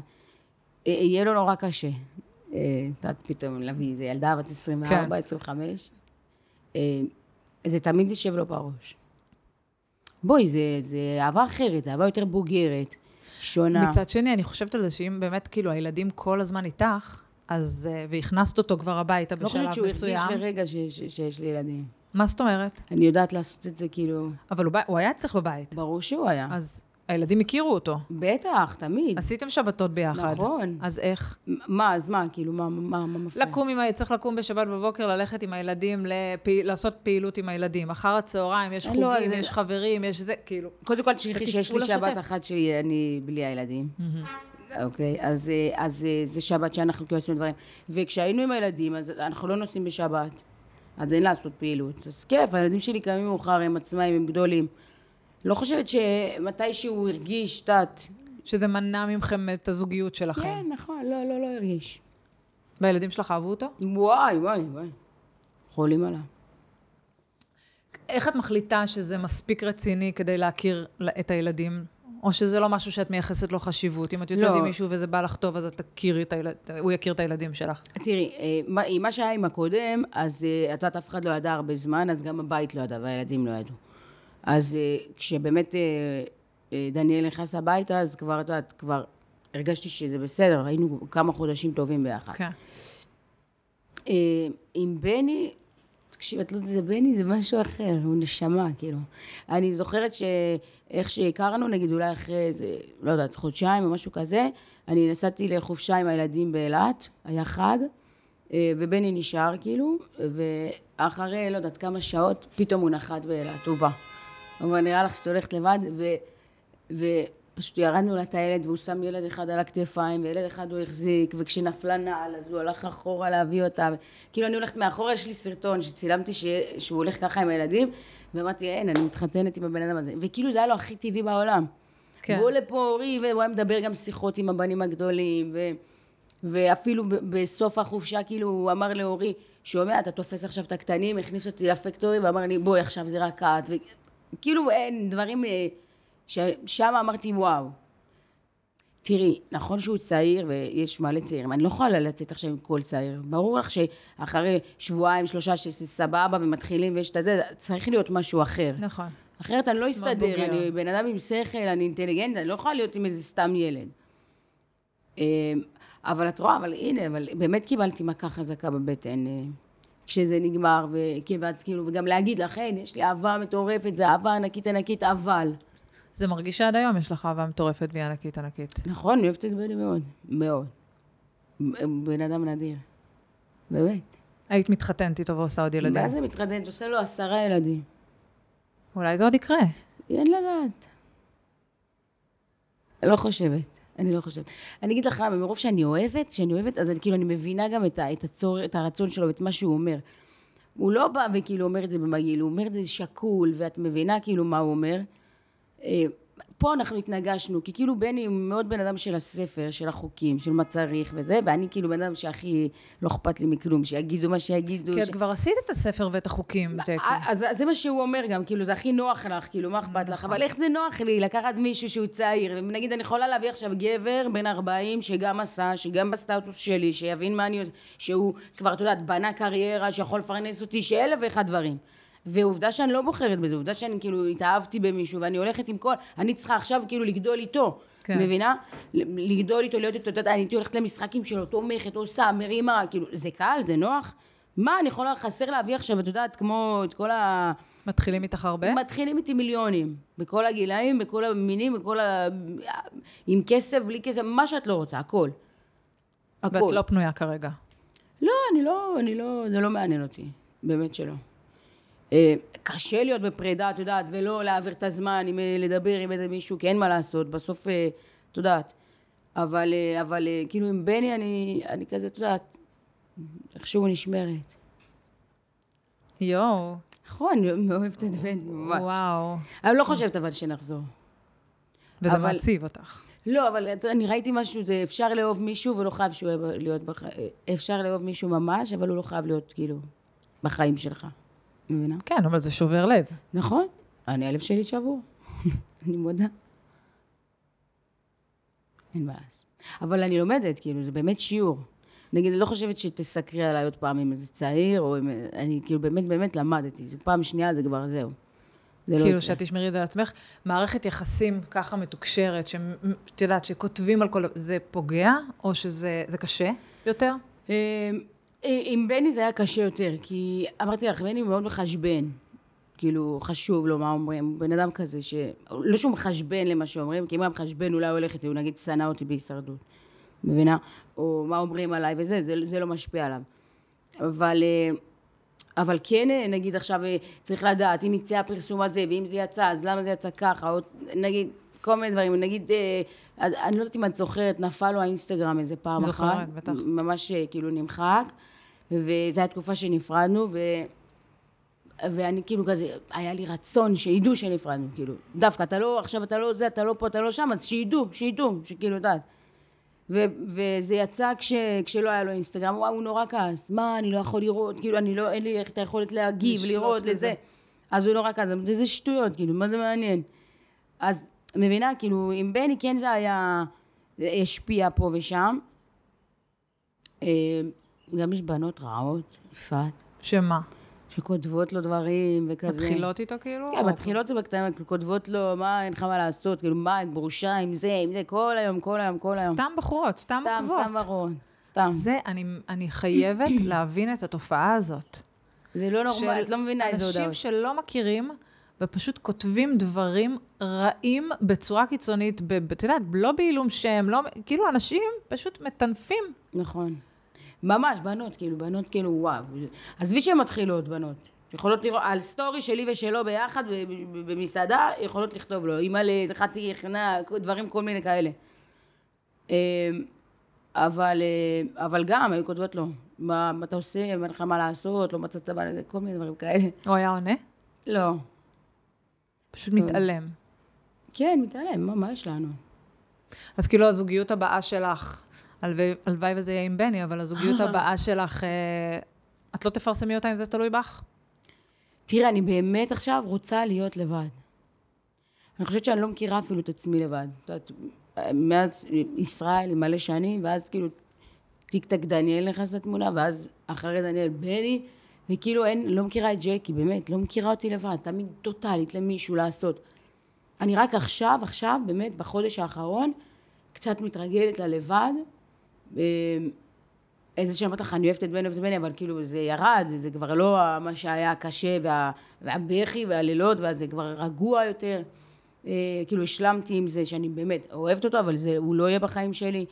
אה, יהיה לו נורא קשה. אה, את יודעת, פתאום להביא איזה ילדה בת 24, כן. 25. אה, זה תמיד יושב לו בראש. בואי, זה, זה אהבה אחרת, זה אהבה יותר בוגרת, שונה. מצד שני, אני חושבת על זה שאם באמת, כאילו, הילדים כל הזמן איתך, אז... אה, והכנסת אותו כבר הביתה לא בשלב חושבת שהוא הרגיש מסוים. לרגע ש- ש- שיש לי ילדים. מה זאת אומרת? אני יודעת לעשות את זה כאילו, אבל הוא, הוא היה אצלך בבית. ברור שהוא היה. אז הילדים הכירו אותו. בטח, תמיד. עשיתם שבתות ביחד. נכון. אז איך? מה, אז מה, כאילו, מה, מה, מה מפריע? לקום עם ה... צריך לקום בשבת בבוקר, ללכת עם הילדים, לפי... לעשות פעילות עם הילדים. אחר הצהריים יש לא, חוגים, זה- יש חברים, יש זה, כאילו. קודם כל תשכחי שיש לי שבת. אחת שאני בלי הילדים. אוקיי, אז, אה, אז אה, זה שבת שאנחנו כאילו עשינו דברים. וכשהיינו עם הילדים, אז אנחנו לא נוסעים בשבת. אז אין לעשות פעילות. אז כיף, הילדים שלי קמים מאוחר, הם עצמאים, הם גדולים. לא חושבת שמתי שהוא הרגיש, את יודעת... שזה מנע מכם את הזוגיות שלכם. כן, נכון, לא, לא, לא הרגיש. והילדים שלך אהבו אותו? וואי, וואי, וואי. חולים עליו. איך את מחליטה שזה מספיק רציני כדי להכיר את הילדים? או שזה לא משהו שאת מייחסת לו חשיבות? אם את יוצאת לא. עם מישהו וזה בא לך טוב, אז את תכירי את הילד... הוא יכיר את הילדים שלך. תראי, אה, מה- מה שהיה עם הקודם, אז אה, את יודעת, אף אחד לא ידע הרבה זמן, אז גם הבית לא ידע והילדים לא ידעו. אז אה, כשבאמת דניאל נכנס הביתה, אז כבר, את יודעת, כבר הרגשתי שזה בסדר, היינו כמה חודשים טובים ביחד. כן. אה, עם בני, תקשיב, את לא יודעת, זה בני, זה משהו אחר, הוא נשמה, כאילו. אני זוכרת שאיך שהכרנו, נגיד אולי אחרי איזה, לא יודעת, חודשיים או משהו כזה, אני נסעתי לחופשה עם הילדים באילת, היה חג, אה, ובני נשאר, כאילו, ואחרי, לא יודעת, כמה שעות, פתאום הוא נחת באילת, הוא בא. אומר, נראה לך שאת הולכת לבד, ו... ופשוט ירדנו לטיילת והוא שם ילד אחד על הכתפיים וילד אחד הוא החזיק וכשנפלה נעל אז הוא הלך אחורה להביא אותה כאילו אני הולכת מאחורה, יש לי סרטון שצילמתי ש... שהוא הולך ככה עם הילדים ואמרתי אין, אני מתחתנת עם הבן אדם הזה. וכאילו זה היה לו הכי טבעי בעולם. כן. והוא לפה אורי והוא היה מדבר גם שיחות עם הבנים הגדולים ו... ואפילו בסוף החופשה כאילו הוא אמר לאורי שומע אתה תופס עכשיו את הקטנים הכניס אותי לפקטורי ואמר לי בואי עכשיו זה רק את וכאילו אין דברים אה, ששם אמרתי וואו תראי, נכון שהוא צעיר ויש מלא צעירים, אני לא יכולה לצאת עכשיו עם כל צעיר. ברור לך שאחרי שבועיים, שלושה, שזה סבבה ומתחילים ויש את הזה, צריך להיות משהו אחר. נכון. אחרת אני לא אסתדר. אני בן אדם עם שכל, אני אינטליגנט, אני לא יכולה להיות עם איזה סתם ילד. אה, אבל את רואה, אבל הנה, אבל באמת קיבלתי מכה חזקה בבטן אה, כשזה נגמר, וכי- ואז כאילו, וגם להגיד לך, יש לי אהבה מטורפת, זה אהבה ענקית ענקית, אבל. זה מרגיש שעד היום יש לך אהבה מטורפת והיא ענקית ענקית. נכון, אני אוהבת את בני מאוד, מאוד. בן אדם נדיר, באמת. היית מתחתנת איתו ועושה עוד ילדים. מה זה מתחתנת? עושה לו עשרה ילדים. אולי זה עוד יקרה. אין לדעת. לא חושבת, אני לא חושבת. אני אגיד לך למה, מרוב שאני אוהבת, שאני אוהבת, אז אני כאילו, אני מבינה גם את, את, הצור, את הרצון שלו ואת מה שהוא אומר. הוא לא בא וכאילו אומר את זה במגעיל, הוא אומר את זה שקול, ואת מבינה כאילו מה הוא אומר. אה, פה אנחנו התנגשנו, כי כאילו בני הוא מאוד בן אדם של הספר, של החוקים, של מה צריך וזה, ואני כאילו בן אדם שהכי לא אכפת לי מכלום, שיגידו מה שיגידו. כי ש- את כבר עשית את הספר ואת החוקים, תקי. אה, אז אז זה מה שהוא אומר גם, כאילו, זה הכי נוח לך, כאילו, מה אכפת לך? אבל איך זה נוח לי לקחת מישהו שהוא צעיר? נגיד, אני יכולה להביא עכשיו גבר בן 40 שגם עשה, שגם בסטטוס שלי, שיבין מה אני... שהוא כבר, את יודעת, בנה קריירה, שיכול לפרנס אותי, שאלף ואחד דברים. ועובדה שאני לא בוחרת בזה, עובדה שאני כאילו התאהבתי במישהו ואני הולכת עם כל... אני צריכה עכשיו כאילו לגדול איתו. כן. מבינה? לגדול איתו, להיות איתו, את יודעת, אני הייתי הולכת למשחקים שלו, תומכת, עושה, מרימה, כאילו, זה קל, זה נוח? מה, אני יכולה, חסר להביא עכשיו, את יודעת, כמו את כל ה... מתחילים איתך הרבה? מתחילים איתי מיליונים. בכל הגילאים, בכל המינים, בכל ה... עם כסף, בלי כסף, מה שאת לא רוצה, הכל. הכל. ואת לא פנויה כרגע. לא, אני לא, אני לא, זה לא מעניין אותי. באמת שלא. אה, קשה להיות בפרידה, את יודעת, ולא להעביר את הזמן, עם, אה, לדבר עם איזה מישהו, כי אין מה לעשות, בסוף, אה, את יודעת. אבל, אבל כאילו עם בני אני, אני כזה, את יודעת, איכשהו נשמרת. יואו, נכון, אני אוהבת את בני, ממש. וואו. אני לא חושבת אבל שנחזור. וזה אבל- מעציב אותך. לא, אבל אני ראיתי משהו, זה אפשר לאהוב מישהו ולא חייב שהוא להיות בחיים. אפשר לאהוב מישהו ממש, אבל הוא לא חייב להיות כאילו בחיים שלך. מבינה? כן, אבל זה שובר לב. נכון. אני הלב שלי שבור. אני מודה. אין מה לעשות. אבל אני לומדת, כאילו, זה באמת שיעור. נגיד, אני לא חושבת שתסקרי עליי עוד פעם עם איזה צעיר, או עם... אני כאילו באמת באמת למדתי. פעם שנייה, זה כבר זהו. זה לא כאילו יקרה. שאת תשמרי את זה לעצמך. מערכת יחסים ככה מתוקשרת, שאת יודעת, שכותבים על כל... זה פוגע, או שזה זה קשה יותר? עם בני זה היה קשה יותר, כי אמרתי לך, בני מאוד מחשבן. כאילו, חשוב לו מה אומרים. בן אדם כזה ש... לא שהוא מחשבן למה שאומרים, כי אם הוא היה מחשבן אולי הוא הולך איתי, הוא נגיד שנא אותי בהישרדות. מבינה? או מה אומרים עליי וזה, זה, זה לא משפיע עליו. אבל, אה, אבל כן, אה, נגיד עכשיו אה, צריך לדעת, אם יצא הפרסום הזה, ואם זה יצא, אז למה זה יצא ככה, או נגיד, כל מיני דברים. נגיד, אני לא יודעת אם את זוכרת, נפל לו האינסטגרם איזה פעם זוכרת, אחת. בטח. ממש כאילו נמחק, וזו הייתה תקופה שנפרדנו, ו... ואני כאילו כזה, היה לי רצון שידעו שנפרדנו, כאילו, דווקא, אתה לא, עכשיו אתה לא זה, אתה לא פה, אתה לא שם, אז שידעו, שידעו, שכאילו, יודעת. ו- וזה יצא כש- כשלא היה לו אינסטגרם, וואו, הוא נורא כעס, מה, אני לא יכול לראות, כאילו, אני לא, אין לי את היכולת להגיב, לראות, בזה. לזה. אז הוא נורא כעס, זה שטויות, כאילו, מה זה מעניין? אז, מבינה, כאילו, עם בני כן זה היה, זה השפיע פה ושם. אה, גם יש בנות רעות, יפעת, שמה? שכותבות לו דברים וכזה. מתחילות איתו כאילו? כן, מתחילות בקטנה, כותבות לו, מה, אין לך מה לעשות, כאילו, מה, את גרושה עם זה, עם זה, כל היום, כל היום, כל היום. סתם בחורות, סתם סתם, עוקבות. סתם ברור, סתם. זה, אני, אני חייבת להבין את התופעה הזאת. זה לא נורמלי, את לא מבינה איזה אנשים הודעות. שלא מכירים, ופשוט כותבים דברים רעים בצורה קיצונית, את יודעת, לא בעילום שם, לא, כאילו אנשים פשוט מטנפים. נכון. ממש, בנות, כאילו, בנות, כאילו, וואו. עזבי שהן מתחילות, בנות. יכולות לראות, על סטורי שלי ושלו ביחד במסעדה, יכולות לכתוב לו, אימא'לה, זכרתי יחנה, דברים כל מיני כאלה. אה, אבל, אה, אבל גם, היו כותבות לו, מה, מה אתה עושה, אין לך מה לעשות, לא מצאת לזה, כל מיני דברים כאלה. הוא היה עונה? לא. פשוט מתעלם. כן, מתעלם, מה, מה יש לנו? אז כאילו הזוגיות הבאה שלך, הלוואי וזה יהיה עם בני, אבל הזוגיות הבאה שלך, אה, את לא תפרסמי אותה אם זה תלוי בך? תראה, אני באמת עכשיו רוצה להיות לבד. אני חושבת שאני לא מכירה אפילו את עצמי לבד. את יודעת, מאז ישראל מלא שנים, ואז כאילו טיק טק דניאל נכנס לתמונה, ואז אחרי דניאל בני, וכאילו אין, לא מכירה את ג'קי, באמת, לא מכירה אותי לבד, תמיד טוטאלית למישהו לעשות. אני רק עכשיו, עכשיו, באמת, בחודש האחרון, קצת מתרגלת ללבד. אה, איזה שם אותך, אני אוהבת את בני, אוהבת את בני, אבל כאילו זה ירד, זה כבר לא מה שהיה קשה, וה, והבכי והלילות, וזה כבר רגוע יותר. אה, כאילו השלמתי עם זה שאני באמת אוהבת אותו, אבל זה, הוא לא יהיה בחיים שלי.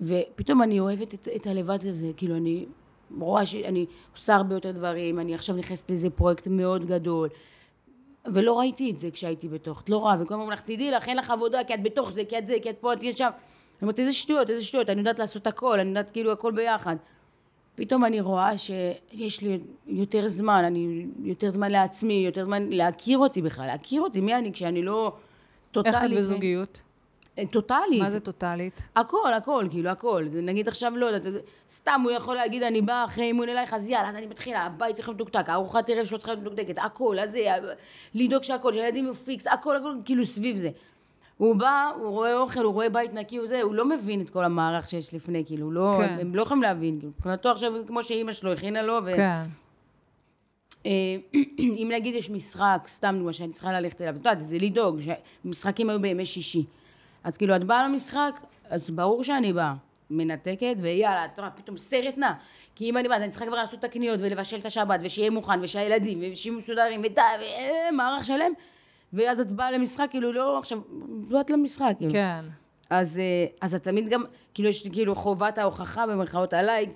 ופתאום אני אוהבת את, את הלבד הזה, כאילו אני רואה שאני עושה הרבה יותר דברים, אני עכשיו נכנסת לאיזה פרויקט מאוד גדול. ולא ראיתי את זה כשהייתי בתוך, את לא רואה, וכל הזמן אומרים לך, תדעי לך, אין לך עבודה, כי את בתוך זה, כי את זה, כי את פה, את שם. אני אומרת, איזה שטויות, איזה שטויות, אני יודעת לעשות הכל, אני יודעת כאילו הכל ביחד. פתאום אני רואה שיש לי יותר זמן, אני יותר זמן לעצמי, יותר זמן להכיר אותי בכלל, להכיר אותי, מי אני כשאני לא טוטאלית. איך את בזוגיות? טוטאלית. מה זה טוטאלית? הכל, הכל, כאילו, הכל. נגיד עכשיו, לא יודעת, סתם הוא יכול להגיד, אני בא אחרי אימון אלייך, אז יאללה, אז אני מתחילה, הבית צריך להיות מתוקתק, הארוחת ערב שלו צריכה להיות מתוקתקת, הכל, אז זה, לדאוג שהכל, שהילדים יהיו פיקס, הכל, הכל, כאילו, סביב זה. הוא בא, הוא רואה אוכל, הוא רואה בית נקי, הוא זה, הוא לא מבין את כל המערך שיש לפני, כאילו, לא, כן. הם לא יכולים להבין, כאילו, מבחינתו עכשיו, כמו שאימא שלו הכינה לו, ו... כן. אה, אם נגיד יש משחק, סתם דוגמא, שאני צריכה ללכת אליו, את יודעת, זה לדאוג, משחקים היו בימי שישי. אז כאילו, את באה למשחק, אז ברור שאני באה. מנתקת, ויאללה, את רואה, פתאום סרט נע. כי אם אני באה, אני צריכה כבר לעשות את הקניות, ולבשל את השבת, ושיהיה מוכן, ושהילדים, ושיהיו מסודרים, ודי, ומערך שלם. ואז את באה למשחק, כאילו, לא עכשיו, באת למשחק, כאילו. כן. אז, אה, אז את תמיד גם, כאילו, יש כאילו חובת ההוכחה במרכאות עליי,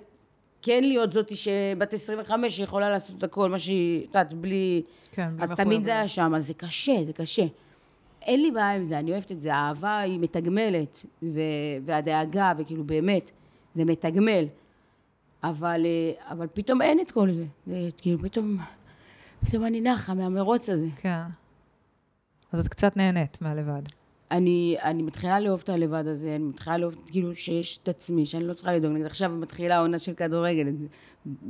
כן להיות זאתי שבת 25 שיכולה לעשות הכל, מה שהיא, את יודעת, בלי... כן, אז תמיד. זה היה שם, אז זה קשה, זה קשה. אין לי בעיה עם זה, אני אוהבת את זה, האהבה היא מתגמלת, ו- והדאגה, וכאילו באמת, זה מתגמל. אבל, אה, אבל פתאום אין את כל זה. זה כאילו, פתאום, פתאום אני נחה מהמרוץ הזה. כן. אז את קצת נהנית מהלבד. אני, אני מתחילה לאהוב את הלבד הזה, אני מתחילה לאהוב, כאילו, שיש את עצמי, שאני לא צריכה לדאוג. נגיד, עכשיו מתחילה העונה של כדורגל. זה-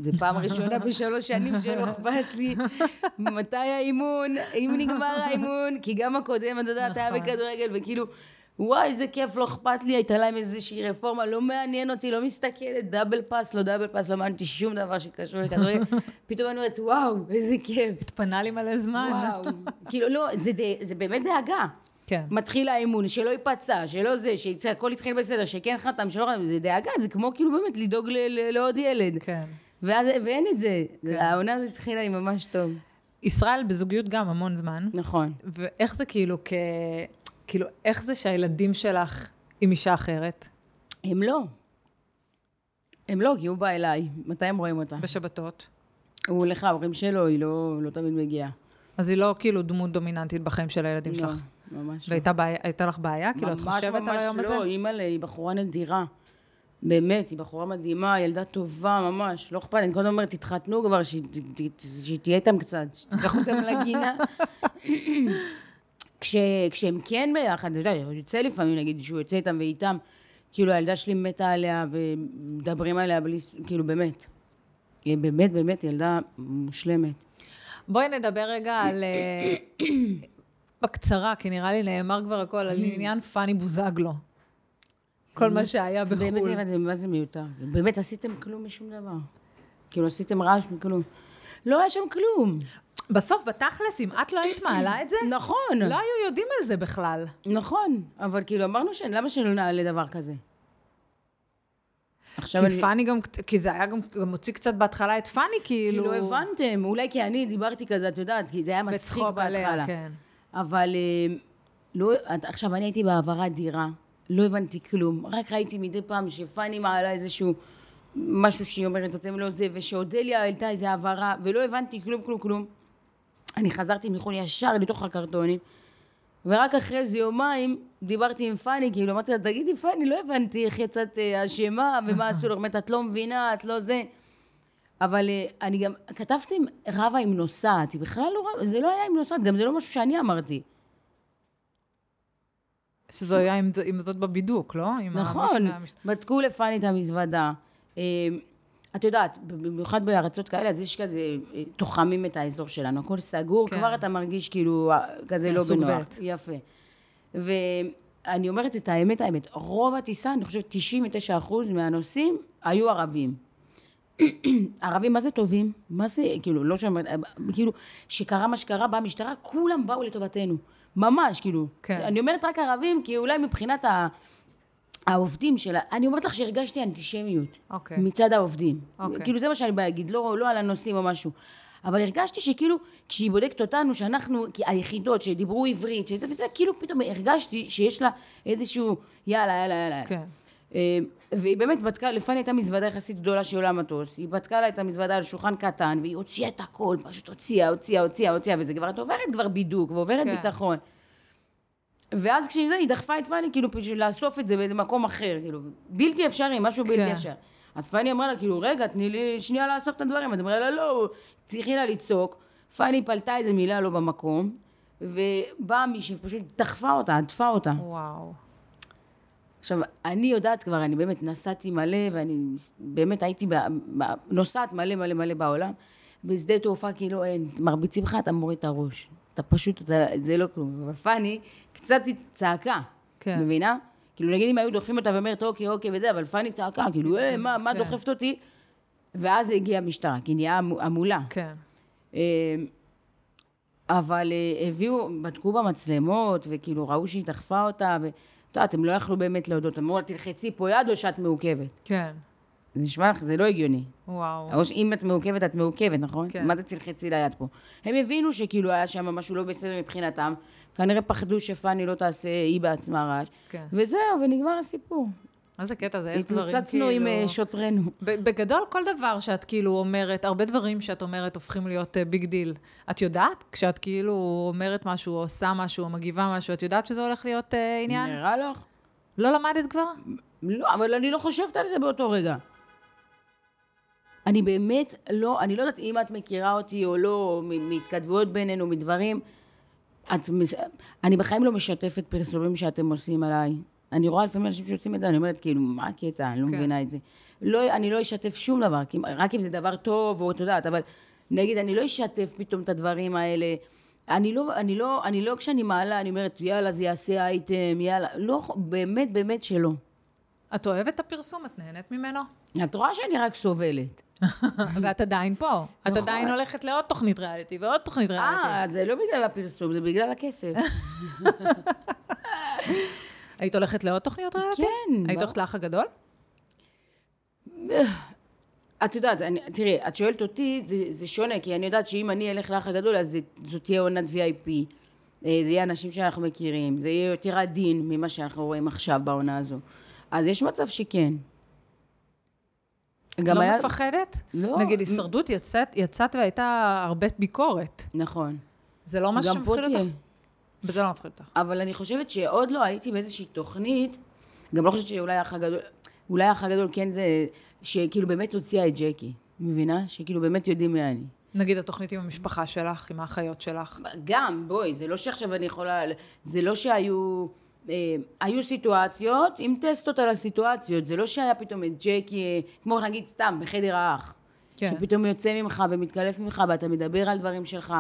זה פעם ראשונה בשלוש שנים שלא אכפת לי מתי האימון, אם נגמר האימון, כי גם הקודם, את יודעת, היה נכון. בכדורגל, וכאילו, וואי, איזה כיף, לא אכפת לי, הייתה להם איזושהי רפורמה, לא מעניין אותי, לא מסתכלת, דאבל פאס, לא דאבל פאס, לא מעניין אותי שום דבר שקשור לכדורגל. פתאום אני אומרת, וואו, איזה כיף. התפנה לי מלא זמן. וואו. כאילו, לא, זה, זה באמת דאגה. כן. מתחיל האימון, שלא ייפצע, שלא זה, שהכל יתחיל בסדר, שכן חתם, שלא חתם, זה דאגה, זה כמו כאילו באמת לדאוג לעוד ילד. כן. ואז, ואין את זה. העונה הזאת התחילה לי ממש טוב. ישראל בזוגיות גם המון זמן, נכון. ואיך זה כאילו כ... כאילו, איך זה שהילדים שלך עם אישה אחרת? הם לא. הם לא, כי הוא בא אליי. מתי הם רואים אותה? בשבתות. הוא הולך להורים שלו, היא לא, לא תמיד מגיעה. אז היא לא כאילו דמות דומיננטית בחיים של הילדים לא, שלך. ממש לא. והייתה בעיה- הייתה לך בעיה? כאילו, את חושבת על היום הזה? ממש ממש לא, אימא'לה, היא בחורה נדירה. באמת, היא בחורה מדהימה, ילדה טובה, ממש. לא אכפת, אני כל הזמן אומרת, תתחתנו כבר, שהיא ת- ת- שהיא תהיה איתם קצת, שתיקח אותם לגינה. כש, כשהם כן ביחד, אתה יודע, יוצא לפעמים, נגיד, שהוא יוצא איתם ואיתם, כאילו, הילדה שלי מתה עליה, ומדברים עליה בלי, כאילו, באמת. היא באמת, באמת ילדה מושלמת. בואי נדבר רגע על... בקצרה, כי נראה לי נאמר כבר הכל, על עניין פאני בוזגלו. כל מה שהיה באמת, בחו"ל. באמת, מה זה מיותר? באמת, עשיתם כלום משום דבר. כאילו, עשיתם רעש מכלום. לא היה שם כלום. בסוף, בתכלס, אם את לא היית מעלה את זה, נכון, לא היו יודעים על זה בכלל. נכון. אבל כאילו, אמרנו ש... למה שלא נעלה דבר כזה? עכשיו כי אני... פאני גם, כי זה היה גם, גם מוציא קצת בהתחלה את פאני, כאילו... כאילו, הבנתם. אולי כי אני דיברתי כזה, את יודעת, כי זה היה מצחיק בצחוק עליה, בהתחלה. כן. אבל אה, לא, עכשיו, אני הייתי בהעברת דירה, לא הבנתי כלום. רק ראיתי מדי פעם שפאני מעלה איזשהו משהו שהיא אומרת, אתם לא זה, ושאודליה העלתה איזו העברה, ולא הבנתי כלום, כלום, כלום. אני חזרתי מחו"ל ישר לתוך הקרטונים, ורק אחרי איזה יומיים דיברתי עם פאני, כאילו אמרתי לה, תגידי פאני, לא הבנתי איך יצאת אה, אשמה, ומה עשו לך, אומרת, את לא מבינה, את לא זה. אבל אה, אני גם כתבתי רבה עם נוסעת, היא בכלל לא רבה, זה לא היה עם נוסעת, גם זה לא משהו שאני אמרתי. שזה היה עם, עם זאת בבידוק, לא? נכון, המשנה- המש- בדקו לפני את המזוודה. אה, את יודעת, במיוחד בארצות כאלה, אז יש כזה, אה, תוחמים את האזור שלנו, הכל סגור, כן. כבר אתה מרגיש כאילו כזה לא בנוח. ב'. יפה. ואני אומרת את האמת, האמת, רוב הטיסה, אני חושבת 99% מהנוסעים היו ערבים. ערבים, מה זה טובים? מה זה, כאילו, לא שאומרת, כאילו, שקרה מה שקרה, באה המשטרה, כולם באו לטובתנו. ממש, כאילו. כן. אני אומרת רק ערבים, כי אולי מבחינת ה... העובדים שלה, אני אומרת לך שהרגשתי אנטישמיות. אוקיי. מצד העובדים. אוקיי. כאילו זה מה שאני באה להגיד, לא, לא על הנושאים או משהו. אבל הרגשתי שכאילו, כשהיא בודקת אותנו, שאנחנו, כי היחידות שדיברו עברית, שזה וזה, כאילו פתאום הרגשתי שיש לה איזשהו, יאללה, יאללה, יאללה. כן. אה, והיא באמת בדקה, לפני הייתה מזוודה יחסית גדולה שעולה מטוס, היא בדקה לה את המזוודה על שולחן קטן, והיא הוציאה את הכל, פשוט הוציאה, הוציאה, הוציאה, הוציאה, וזה כבר, את עוברת כבר בידוק, ועוברת כן. ביטחון. ואז כשהיא זה, היא דחפה את פאני, כאילו, בשביל לאסוף את זה במקום אחר, כאילו, בלתי אפשרי, משהו בלתי כן. אפשרי. אז פאני אמרה לה, כאילו, רגע, תני לי שנייה לאסוף את הדברים. אז אמרה לה, לא, צריכי לה לצעוק. פאני פלטה איזה מילה לא במקום, ובאה מישהי, פשוט דחפה אותה, עטפה אותה. וואו. עכשיו, אני יודעת כבר, אני באמת נסעתי מלא, ואני באמת הייתי נוסעת מלא מלא מלא בעולם. בשדה תעופה כאילו אין, מרביצים לך, אתה מוריד את הראש. אתה פשוט, אתה, זה לא כלום. אבל פאני קצת צעקה, כן. מבינה? כאילו, נגיד אם היו דוחפים אותה ואומרת, אוקיי, אוקיי, וזה, אבל פאני צעקה, כאילו, אה, מה, מה כן. דוחפת אותי? ואז הגיעה המשטרה, כי נהיה המו- המולה. כן. אה, אבל אה, הביאו, בדקו במצלמות, וכאילו ראו שהיא דחפה אותה, ואת יודעת, הם לא יכלו באמת להודות. אמרו לה, תלחצי פה יד או שאת מעוכבת. כן. זה נשמע לך, זה לא הגיוני. וואו. או שאם את מעוכבת, את מעוכבת, נכון? כן. מה זה תלחצי ליד פה? הם הבינו שכאילו היה שם משהו לא בסדר מבחינתם, כנראה פחדו שפאני לא תעשה היא בעצמה רעש, כן. וזהו, ונגמר הסיפור. מה זה קטע? זה איך דברים התלוצצנו עם כאילו- אה, שוטרינו. ב- בגדול, כל דבר שאת כאילו אומרת, הרבה דברים שאת אומרת הופכים להיות big deal. את יודעת? כשאת כאילו אומרת משהו, או עושה משהו, או מגיבה משהו, את יודעת שזה הולך להיות אה, עניין? נראה לך? לא למדת כבר? לא, אבל אני לא חושבת על זה באותו רגע. אני באמת לא, אני לא יודעת אם את מכירה אותי או לא, מהתכתבויות בינינו, מדברים. את, אני בחיים לא משתפת פרסומים שאתם עושים עליי. אני רואה לפעמים אנשים שיוצאים את זה, אני אומרת, כאילו, מה הקטע? אני לא כן. מבינה את זה. לא, אני לא אשתף שום דבר, רק אם זה דבר טוב, או את יודעת, אבל נגיד, אני לא אשתף פתאום את הדברים האלה. אני לא, אני לא, אני לא, כשאני מעלה, אני אומרת, יאללה, זה יעשה אייטם, יאללה. לא, באמת, באמת שלא. את אוהבת את הפרסום? את נהנית ממנו? את רואה שאני רק סובלת. ואת עדיין פה. את נכון. עדיין הולכת לעוד תוכנית ריאליטי ועוד תוכנית ריאליטי. אה, זה לא בגלל הפרסום, זה בגלל הכסף. היית הולכת לעוד תוכניות ריאליטי? כן. היית. הולכת לאח הגדול? את יודעת, אני, תראי, את שואלת אותי, זה, זה שונה, כי אני יודעת שאם אני אלך לאח הגדול, אז זאת תהיה עונת VIP. אה, זה יהיה אנשים שאנחנו מכירים, זה יהיה יותר עדין ממה שאנחנו רואים עכשיו בעונה הזו. אז יש מצב שכן. את לא מפחדת? לא. נגיד, הישרדות יצאת, יצאת והייתה הרבה ביקורת. נכון. זה לא משהו גם פה שמפחיד תהיה. וזה לא מפחיד אותך. אבל אני חושבת שעוד לא הייתי באיזושהי תוכנית, גם לא חושבת שאולי האח הגדול, אולי האח הגדול כן זה, שכאילו באמת הוציאה את ג'קי, מבינה? שכאילו באמת יודעים מי אני. נגיד התוכנית עם המשפחה שלך, עם האחיות שלך. גם, בואי, זה לא שעכשיו אני יכולה, זה לא שהיו, אה, היו סיטואציות עם טסטות על הסיטואציות, זה לא שהיה פתאום את ג'קי, אה, כמו נגיד סתם, בחדר האח. כן. שפתאום יוצא ממך ומתקלף ממך ואתה מדבר על דברים שלך.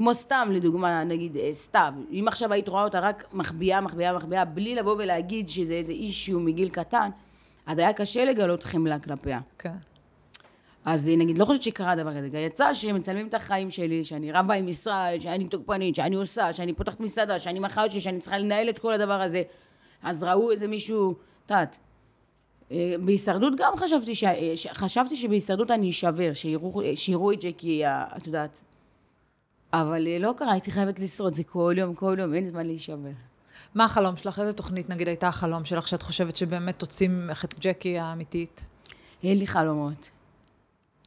כמו סתם, לדוגמה, נגיד, אה, סתיו, אם עכשיו היית רואה אותה רק מחביאה, מחביאה, מחביאה, בלי לבוא ולהגיד שזה איזה אישיו מגיל קטן, אז היה קשה לגלות חמלה כלפיה. כן. אז אה, נגיד, לא חושבת שקרה דבר כזה, גם יצא שמצלמים את החיים שלי, שאני רבה עם ישראל, שאני תוקפנית, שאני עושה, שאני פותחת מסעדה, שאני שלי, שאני צריכה לנהל את כל הדבר הזה. אז ראו איזה מישהו, את יודעת, אה, בהישרדות גם חשבתי, ש... חשבתי שבהישרדות אני אשבר, שיראו, שיראו את ג'קי, את יודעת. אבל לא קרה, הייתי חייבת לשרוד, זה כל יום, כל יום, אין זמן להישבר. מה החלום שלך? איזה תוכנית, נגיד, הייתה החלום שלך, שאת חושבת שבאמת תוציא ממך את ג'קי האמיתית? אין לי חלומות,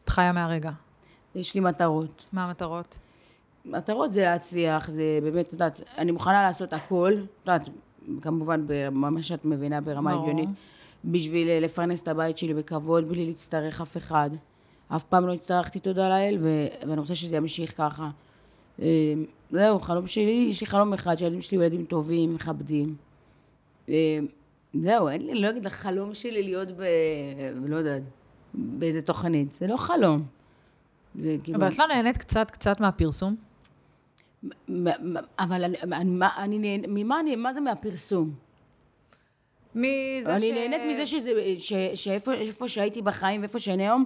את חיה מהרגע. יש לי מטרות. מה המטרות? מטרות זה להצליח, זה באמת, את יודעת, אני מוכנה לעשות הכל, את יודעת, כמובן, ממש את מבינה ברמה ברור. הגיונית, בשביל אה, לפרנס את הבית שלי בכבוד, בלי להצטרך אף אחד. אף פעם לא הצטרכתי תודה לאל, ואני רוצה שזה ימשיך ככה. אה, זהו, חלום שלי, יש לי חלום אחד, שהילדים שלי יהיו ילדים טובים, מכבדים. אה, זהו, אין לי, אני לא אגיד לך, חלום שלי להיות ב... לא יודעת, באיזה תוכנית. זה לא חלום. זה כאילו... אבל את לא נהנית קצת קצת מהפרסום? אבל אני, אני, אני. ממה אני, מה זה מהפרסום? מזה אני ש... נהנית מזה שזה, ש, שאיפה איפה שהייתי בחיים ואיפה שאני היום,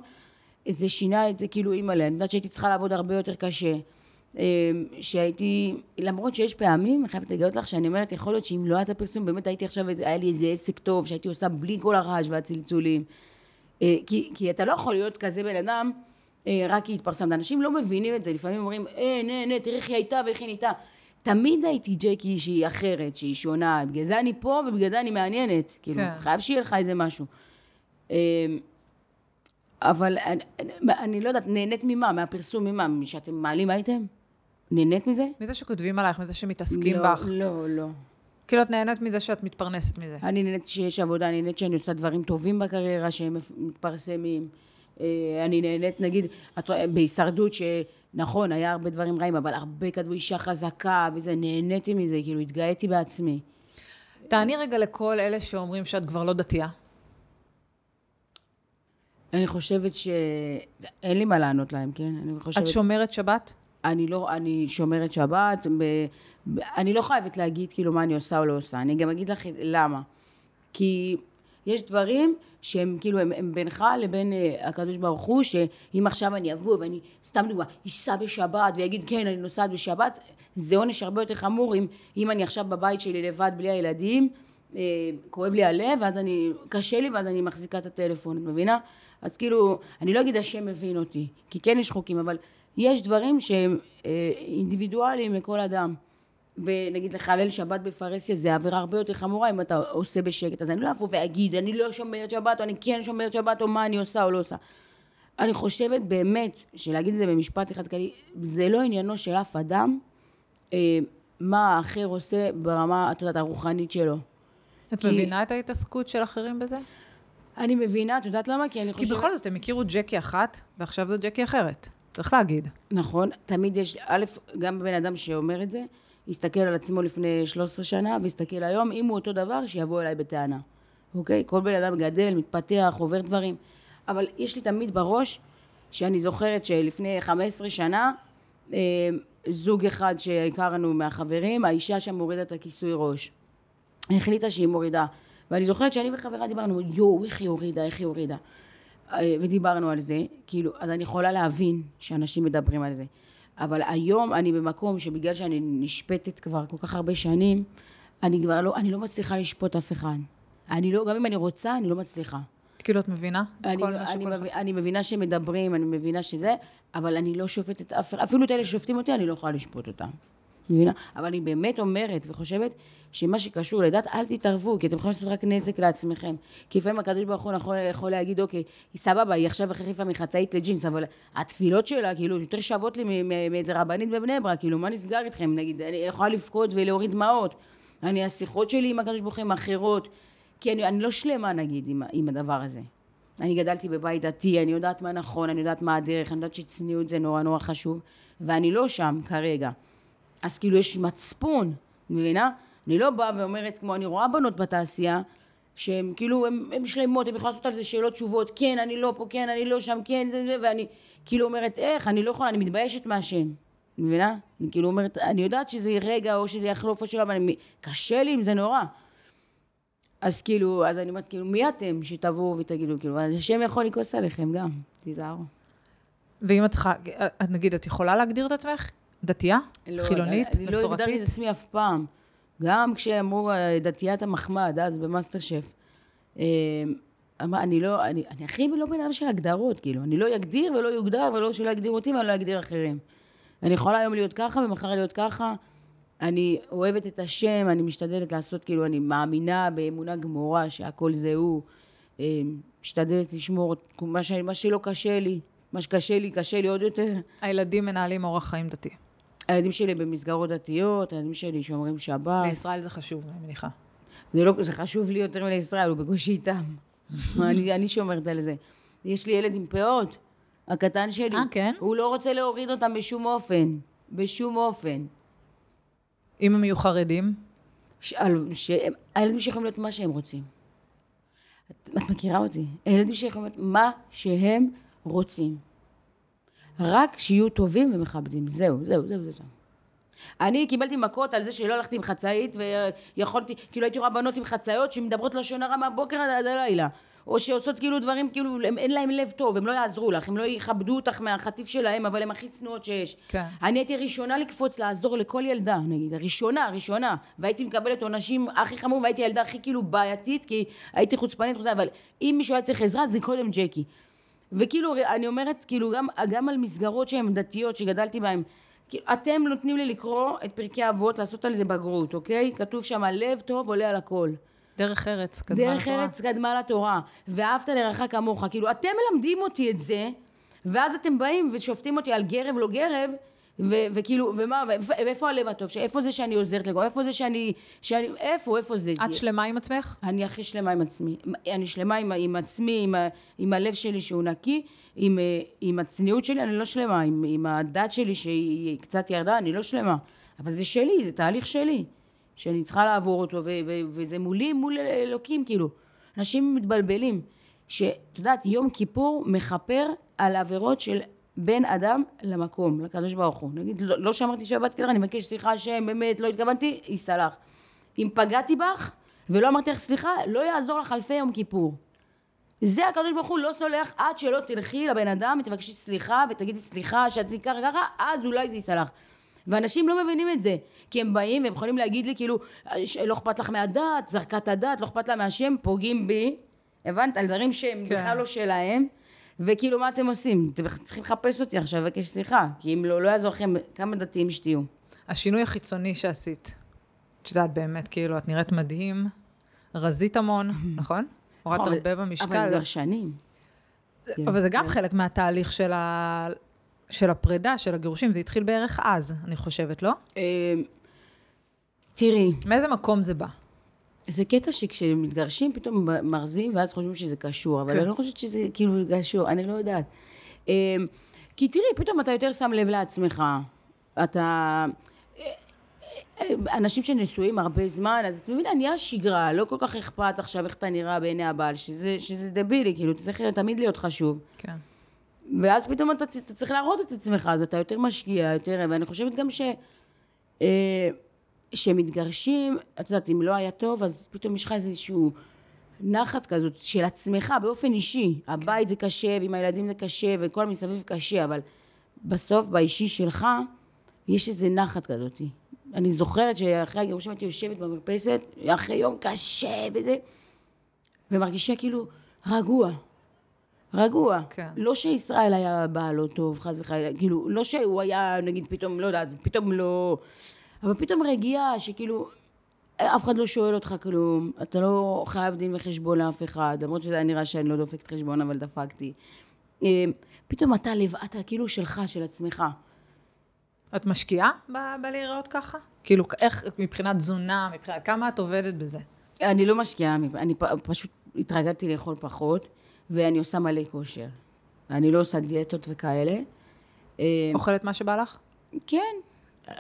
זה שינה את זה כאילו אימא'לה. אני יודעת שהייתי צריכה לעבוד הרבה יותר קשה. אה, שהייתי, למרות שיש פעמים, אני חייבת לגלות לך שאני אומרת, יכול להיות שאם לא היה את הפרסום, באמת הייתי עכשיו, היה לי איזה עסק טוב, שהייתי עושה בלי כל הרעש והצלצולים. אה, כי, כי אתה לא יכול להיות כזה בן אדם, אה, רק כי התפרסמת. אנשים לא מבינים את זה, לפעמים אומרים, אה, נה, נה, תראי איך היא הייתה ואיך היא נהייתה. תמיד הייתי ג'קי שהיא אחרת, שהיא שונה, בגלל זה אני פה ובגלל זה אני מעניינת. כאילו, כן. חייב שיהיה לך איזה משהו. אה, אבל אני, אני, אני לא יודעת, נהנית ממה? מהפרסום, ממה? שאתם מעלים אייטם? נהנית מזה? מזה שכותבים עליך, מזה שמתעסקים לא, בך. לא, לא. כאילו את נהנית מזה שאת מתפרנסת מזה. אני נהנית שיש עבודה, אני נהנית שאני עושה דברים טובים בקריירה שהם מתפרסמים. אה, אני נהנית, נגיד, את בהישרדות, שנכון, היה הרבה דברים רעים, אבל הרבה כתבו אישה חזקה וזה, נהניתי מזה, כאילו, התגאיתי בעצמי. תעני רגע לכל אלה שאומרים שאת כבר לא דתייה. אני חושבת ש... אין לי מה לענות להם, כן? אני חושבת... את שומרת שבת? אני לא, אני שומרת שבת, ב, ב, אני לא חייבת להגיד כאילו מה אני עושה או לא עושה, אני גם אגיד לך למה. כי יש דברים שהם כאילו, הם, הם בינך לבין uh, הקדוש ברוך הוא, שאם עכשיו אני אבוא ואני, סתם דוגמא, אסע בשבת ויגיד כן, אני נוסעת בשבת, זה עונש הרבה יותר חמור אם, אם אני עכשיו בבית שלי לבד בלי הילדים, אה, כואב לי הלב, ואז אני, קשה לי ואז אני מחזיקה את הטלפון, את מבינה? אז כאילו, אני לא אגיד השם מבין אותי, כי כן יש חוקים, אבל יש דברים שהם אה, אינדיבידואליים לכל אדם. ונגיד לחלל שבת בפרהסיה זה עבירה הרבה יותר חמורה אם אתה עושה בשקט. אז אני לא אבוא ואגיד, אני לא שומרת שבת, או אני כן שומרת שבת, או מה אני עושה או לא עושה. אני חושבת באמת, שלהגיד את זה במשפט אחד כללי, זה לא עניינו של אף אדם, אה, מה האחר עושה ברמה, את יודעת, הרוחנית שלו. את כי- מבינה את ההתעסקות של אחרים בזה? אני מבינה, את יודעת למה? כי אני כי חושבת... בכל זאת, הם הכירו ג'קי אחת, ועכשיו זו ג'קי אחרת. צריך להגיד. נכון, תמיד יש, א', גם בן אדם שאומר את זה, יסתכל על עצמו לפני 13 שנה, ויסתכל היום, אם הוא אותו דבר, שיבוא אליי בטענה. אוקיי? כל בן אדם גדל, מתפתח, עובר דברים. אבל יש לי תמיד בראש, שאני זוכרת שלפני 15 שנה, אה, זוג אחד שהכרנו מהחברים, האישה שם הורידה את הכיסוי ראש. החליטה שהיא מורידה. ואני זוכרת שאני וחברה דיברנו, יואו, איך היא הורידה, איך היא הורידה. אה, ודיברנו על זה, כאילו, אז אני יכולה להבין שאנשים מדברים על זה. אבל היום אני במקום שבגלל שאני נשפטת כבר כל כך הרבה שנים, אני כבר לא, אני לא מצליחה לשפוט אף אחד. אני לא, גם אם אני רוצה, אני לא מצליחה. כאילו, את מבינה? אני, כל אני, מב, אני מבינה שמדברים, אני מבינה שזה, אבל אני לא שופטת אף אחד, אפילו את אלה ששופטים אותי, אני לא יכולה לשפוט אותם. מבינה? אבל אני באמת אומרת וחושבת שמה שקשור לדת, אל תתערבו, כי אתם יכולים לעשות רק נזק לעצמכם. כי לפעמים הקדוש ברוך הוא יכול, יכול להגיד, אוקיי, היא סבבה, היא עכשיו החליפה מחצאית לג'ינס, אבל התפילות שלה, כאילו, יותר שוות לי מאיזה רבנית בבני ברק, כאילו, מה נסגר איתכם? נגיד, אני יכולה לבכות ולהוריד דמעות. אני, השיחות שלי עם הקדוש ברוך הוא הן אחרות. כי אני, אני לא שלמה, נגיד, עם, עם הדבר הזה. אני גדלתי בבית דתי, אני יודעת מה נכון, אני יודעת מה הדרך, אני יודעת שצניעות זה נורא נורא חשוב, ואני לא שם כרגע. אז כאילו יש מצפון, מבינה? אני לא באה ואומרת, כמו אני רואה בנות בתעשייה, שהן כאילו, הן שלמות, הן יכולות לעשות על זה שאלות תשובות, כן, אני לא פה, כן, אני לא שם, כן, זה, זה, ואני כאילו אומרת, איך, אני לא יכולה, אני מתביישת מהשם, מבינה? אני כאילו אומרת, אני יודעת שזה רגע, או שזה יחלוף או שלא, אבל אני, קשה לי עם זה נורא. אז כאילו, אז אני אומרת, כאילו, מי אתם שתבואו ותגידו, כאילו, אז השם יכול לכעוס עליכם גם, תיזהרו. ואם את צריכה, נגיד, את יכולה להגדיר את עצמך? דתייה? לא, חילונית? אני, אני לא הגדרתי מסורתית? את עצמי אף פעם. גם כשאמרו אה, דתיית המחמד, אז במאסטר שף. אה, אמרה, אני לא, אני, אני הכי לא בן אדם של הגדרות, כאילו. אני לא אגדיר ולא יוגדר, ולא שלא יגדירו אותי ואני לא אגדיר אחרים. אני יכולה היום להיות ככה ומחר להיות ככה. אני אוהבת את השם, אני משתדלת לעשות, כאילו, אני מאמינה באמונה גמורה שהכל זה הוא. אה, משתדלת לשמור מה, ש, מה שלא קשה לי. מה שקשה לי, קשה לי עוד יותר. הילדים מנהלים אורח חיים דתי. הילדים שלי במסגרות דתיות, הילדים שלי שומרים שבת. בישראל זה חשוב, אני מניחה. זה, לא, זה חשוב לי יותר מלישראל, הוא בקושי איתם. אני, אני שומרת על זה. יש לי ילד עם פאות, הקטן שלי. אה, כן? הוא לא רוצה להוריד אותם בשום אופן. בשום אופן. אם הם יהיו חרדים. הילדים שיכולים להיות מה שהם רוצים. את, את מכירה אותי. הילדים שיכולים להיות מה שהם רוצים. רק שיהיו טובים ומכבדים. זהו, זהו, זהו, זהו. אני קיבלתי מכות על זה שלא הלכתי עם חצאית ויכולתי, כאילו הייתי רואה בנות עם חצאיות שמדברות לשון הרע מהבוקר עד הלילה. או שעושות כאילו דברים, כאילו, הם, אין להם לב טוב, הם לא יעזרו לך, הם לא יכבדו אותך מהחטיף שלהם, אבל הם הכי צנועות שיש. כן. אני הייתי הראשונה לקפוץ לעזור לכל ילדה, נגיד, הראשונה, הראשונה, והייתי מקבלת עונשים הכי חמור, והייתי הילדה הכי כאילו בעייתית, כי הייתי חוצפנית, וזה, אבל אם מישהו היה צריך עזרה, זה קודם ג'קי. וכאילו, אני אומרת, כאילו, גם, גם על מסגרות שהן דתיות, שגדלתי בהן, כאילו, אתם נותנים לי לקרוא את פרקי אבות, לעשות על זה בגרות, אוקיי? כתוב שם, לב טוב עולה על הכל. דרך ארץ, קדמה דרך לתורה. ארץ קדמה לתורה, ואהבת לרעך כמוך. כאילו, אתם מלמדים אותי את זה, ואז אתם באים ושופטים אותי על גרב לא גרב, ו- וכאילו, ומה, ואיפה, הלב הטוב? איפה זה שאני עוזרת לגו? איפה זה שאני, שאני, איפה, איפה זה? את שלמה עם עצמך? אני הכי שלמה עם עצמי. אני שלמה עם, עם עצמי, עם, ה- עם הלב שלי שהוא נקי, עם, אה, עם הצניעות שלי, אני לא שלמה. עם, עם הדת שלי שהיא קצת ירדה, אני לא שלמה. אבל זה שלי, זה תהליך שלי. שאני צריכה לעבור אותו, ו- ו- וזה מולי, מול אלוקים, כאילו. אנשים מתבלבלים. שאת יודעת, יום כיפור מכפר על עבירות של בין אדם למקום, לקדוש ברוך הוא. נגיד, לא, לא שמרתי שבת כדרך, אני מבקש סליחה השם, באמת, לא התכוונתי, יסלח. אם פגעתי בך ולא אמרתי לך סליחה, לא יעזור לך אלפי יום כיפור. זה הקדוש ברוך הוא לא סולח עד שלא תלכי לבן אדם ותבקשי סליחה ותגידי סליחה שעשיתי ככה ככה, אז אולי זה יסלח. ואנשים לא מבינים את זה, כי הם באים והם יכולים להגיד לי כאילו, "ש- לא אכפת לך מהדת, זרקת הדת, לא אכפת לה מהשם, פוגעים בי, הבנת? על דברים שהם כן. בכלל לא שלהם, וכאילו מה אתם עושים? אתם צריכים לחפש אותי עכשיו ולבקש סליחה, כי אם לא, לא יעזור לכם כמה דתיים שתהיו. השינוי החיצוני שעשית, את יודעת, באמת, כאילו, את נראית מדהים, רזית המון, נכון? הורדת אבל- הרבה אבל במשקל, כבר שנים. אבל זה גם כן. חלק מהתהליך של ה... של הפרידה, של הגירושים, זה התחיל בערך אז, אני חושבת, לא? אה, תראי, מאיזה מקום זה בא? זה קטע שכשמתגרשים פתאום מרזים ואז חושבים שזה קשור, אבל כן. אני לא חושבת שזה כאילו קשור, אני לא יודעת. אה, כי תראי, פתאום אתה יותר שם לב לעצמך. אתה... אנשים שנשואים הרבה זמן, אז את מבינה, נהיה שגרה, לא כל כך אכפת עכשיו איך אתה נראה בעיני הבעל, שזה, שזה דבילי, כאילו, אתה צריך תמיד להיות חשוב. כן. ואז פתאום אתה, אתה צריך להראות את עצמך, אז אתה יותר משקיע, יותר... ואני חושבת גם ש... אה, שמתגרשים, את יודעת, אם לא היה טוב, אז פתאום יש לך איזשהו נחת כזאת של עצמך באופן אישי. הבית זה קשה, ועם הילדים זה קשה, וכל מסביב קשה, אבל בסוף, באישי שלך, יש איזה נחת כזאת. אני זוכרת שאחרי הגירושים הייתי יושבת במרפסת, אחרי יום קשה וזה, ומרגישה כאילו, רגוע. רגוע. כן. לא שישראל היה בא לא טוב, חס וחלילה, כאילו, לא שהוא היה, נגיד, פתאום, לא יודעת, פתאום לא... אבל פתאום רגיעה, שכאילו, אף אחד לא שואל אותך כלום, אתה לא חייב דין וחשבון לאף אחד, למרות שזה היה נראה שאני לא דופקת חשבון, אבל דפקתי. אה, פתאום אתה לב... אתה כאילו שלך, של עצמך. את משקיעה ב- בלהיראות ככה? כאילו, איך, מבחינת תזונה, מבחינת, כמה את עובדת בזה? אני לא משקיעה, אני פ- פשוט התרגלתי לאכול פחות, ואני עושה מלא כושר. אני לא עושה דיאטות וכאלה. אה, אוכלת מה שבא לך? כן,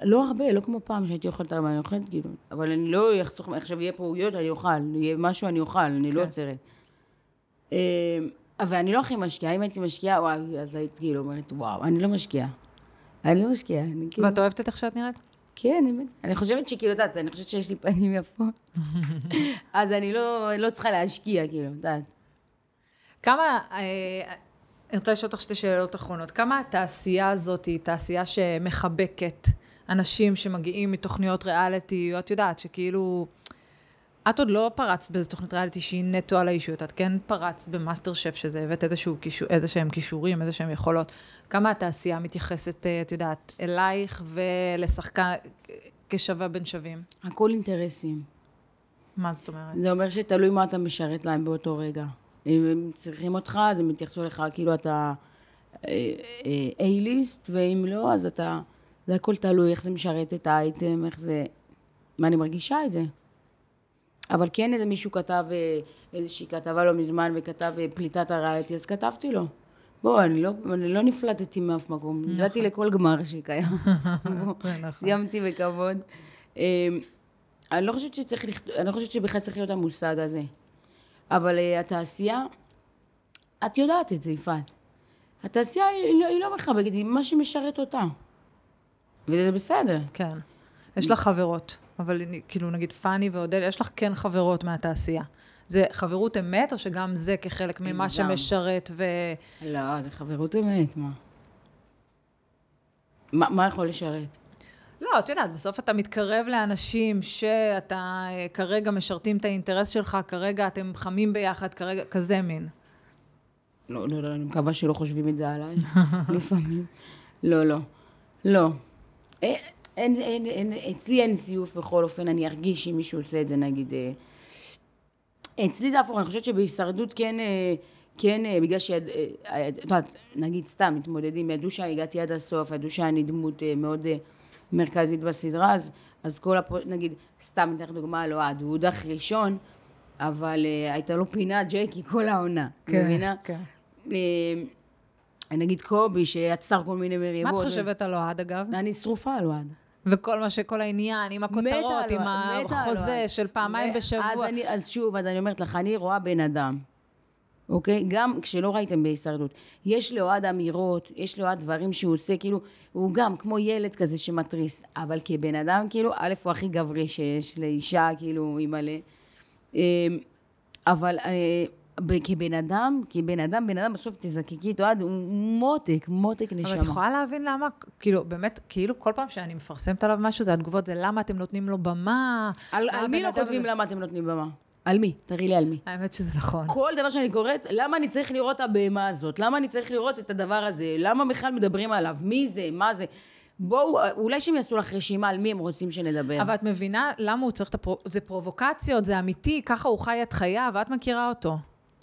לא הרבה, לא כמו פעם שהייתי אוכלת הרבה, אני אוכלת כאילו, אבל אני לא אחסוך, עכשיו יהיה פה עוגיות, אני אוכל, יהיה משהו, אני אוכל, אני לא כן. עוצרת. אה, אבל אני לא הכי משקיעה, אם הייתי משקיעה, וואי, אז היית כאילו אומרת, וואו, אני לא משקיעה. אני לא משקיעה, אני כאילו... ואת אוהבת את איך שאת נראית? כן. אני חושבת שכאילו, את יודעת, אני חושבת שיש לי פנים יפות. אז אני לא, לא צריכה להשקיע, כאילו, את יודעת. כמה, אה, אני רוצה לשאול אותך שתי שאלות אחרונות. כמה התעשייה הזאת היא תעשייה שמחבקת אנשים שמגיעים מתוכניות ריאליטי, או את יודעת, שכאילו... את עוד לא פרצת באיזה תוכנית ריאליטי שהיא נטו על האישיות, את כן פרצת במאסטר שף, שזה הבאת קישור, איזה שהם כישורים, איזה שהם יכולות. כמה התעשייה מתייחסת, אה, את יודעת, אלייך ולשחקן כשווה בין שווים? הכל אינטרסים. מה זאת אומרת? זה אומר שתלוי מה אתה משרת להם באותו רגע. אם הם צריכים אותך, אז הם יתייחסו אליך כאילו אתה A-ליסט, ואם לא, אז אתה... זה הכל תלוי איך זה משרת את האייטם, איך זה... מה אני מרגישה את זה. אבל כן איזה מישהו כתב אה, איזושהי כתבה לא מזמן וכתב אה, פליטת הריאליטי, אז כתבתי לו. בוא, אני לא, אני לא נפלטתי מאף מקום, הגעתי לכל גמר שקיים. נכון. סיימתי בכבוד. אה, אני לא חושבת שצריך, לכת- אני לא חושבת שבכלל צריך להיות המושג הזה. אבל אה, התעשייה, את יודעת את זה, יפעת. התעשייה היא, לא- היא לא מחבקת, היא מה שמשרת אותה. וזה בסדר. כן. יש לך חברות, אבל כאילו נגיד פאני ואודליה, יש לך כן חברות מהתעשייה. זה חברות אמת, או שגם זה כחלק ממה מגזם. שמשרת ו... לא, זה חברות אמת, מה? מה, מה יכול לשרת? לא, את יודעת, בסוף אתה מתקרב לאנשים שאתה אה, כרגע משרתים את האינטרס שלך, כרגע אתם חמים ביחד, כרגע, כזה מין. לא, לא, לא, אני מקווה שלא חושבים את זה עליי, לפעמים. לא, לא. לא. אין, אין, אין, אין, אצלי אין זיוף בכל אופן, אני ארגיש אם מישהו עושה את זה, נגיד... אה, אצלי זה הפוך, אני חושבת שבהישרדות כן, אה, כן, אה, בגלל שיד... אה, אה, את יודעת, נגיד סתם, מתמודדים, ידעו שהגעתי עד הסוף, ידעו שאני דמות אה, מאוד אה, מרכזית בסדרה, אז, אז כל הפ... נגיד, סתם, אתן לך דוגמה על אוהד, הוא הודח ראשון, אבל אה, הייתה לו פינה ג'קי כל העונה, מבינה? כן. נגיד קובי, שיצר כל מיני מה מריבות. את חושבת על אוהד, אגב? אני שרופה על אוהד. וכל מה שכל העניין, עם הכותרות, עם החוזה. של פעמיים בשבוע. אז, שוב, אז אני אומרת לך, אני רואה בן אדם, אוקיי? גם כשלא ראיתם בהישרדות. יש לאוהד אמירות, יש לאוהד דברים שהוא עושה, כאילו, הוא גם כמו ילד כזה שמתריס, אבל כבן אדם, כאילו, א', הוא הכי גברי שיש לאישה, כאילו, היא מלא. אה, אבל אה, כבן אדם, כבן אדם, בן אדם בסוף תזקקי את אוהד, הוא מותק, מותק נשמה. אבל את יכולה להבין למה, כאילו, באמת, כאילו כל פעם שאני מפרסמת עליו משהו, זה התגובות, זה למה אתם נותנים לו במה. על, על מי לא כותבים הזה- למה אתם נותנים במה? על מי? תראי לי על מי. האמת שזה נכון. כל דבר שאני קוראת, למה אני צריך לראות את הבהמה הזאת? למה אני צריך לראות את הדבר הזה? למה בכלל מדברים עליו? מי זה? מה זה? בואו, אולי שהם יעשו לך רשימה על מי הם רוצים שנדבר. אבל את מבינה למה הוא צריך את הפרו... זה פרובוקציות, זה אמיתי, ככה הוא חי את חייו, ואת מכירה אותו.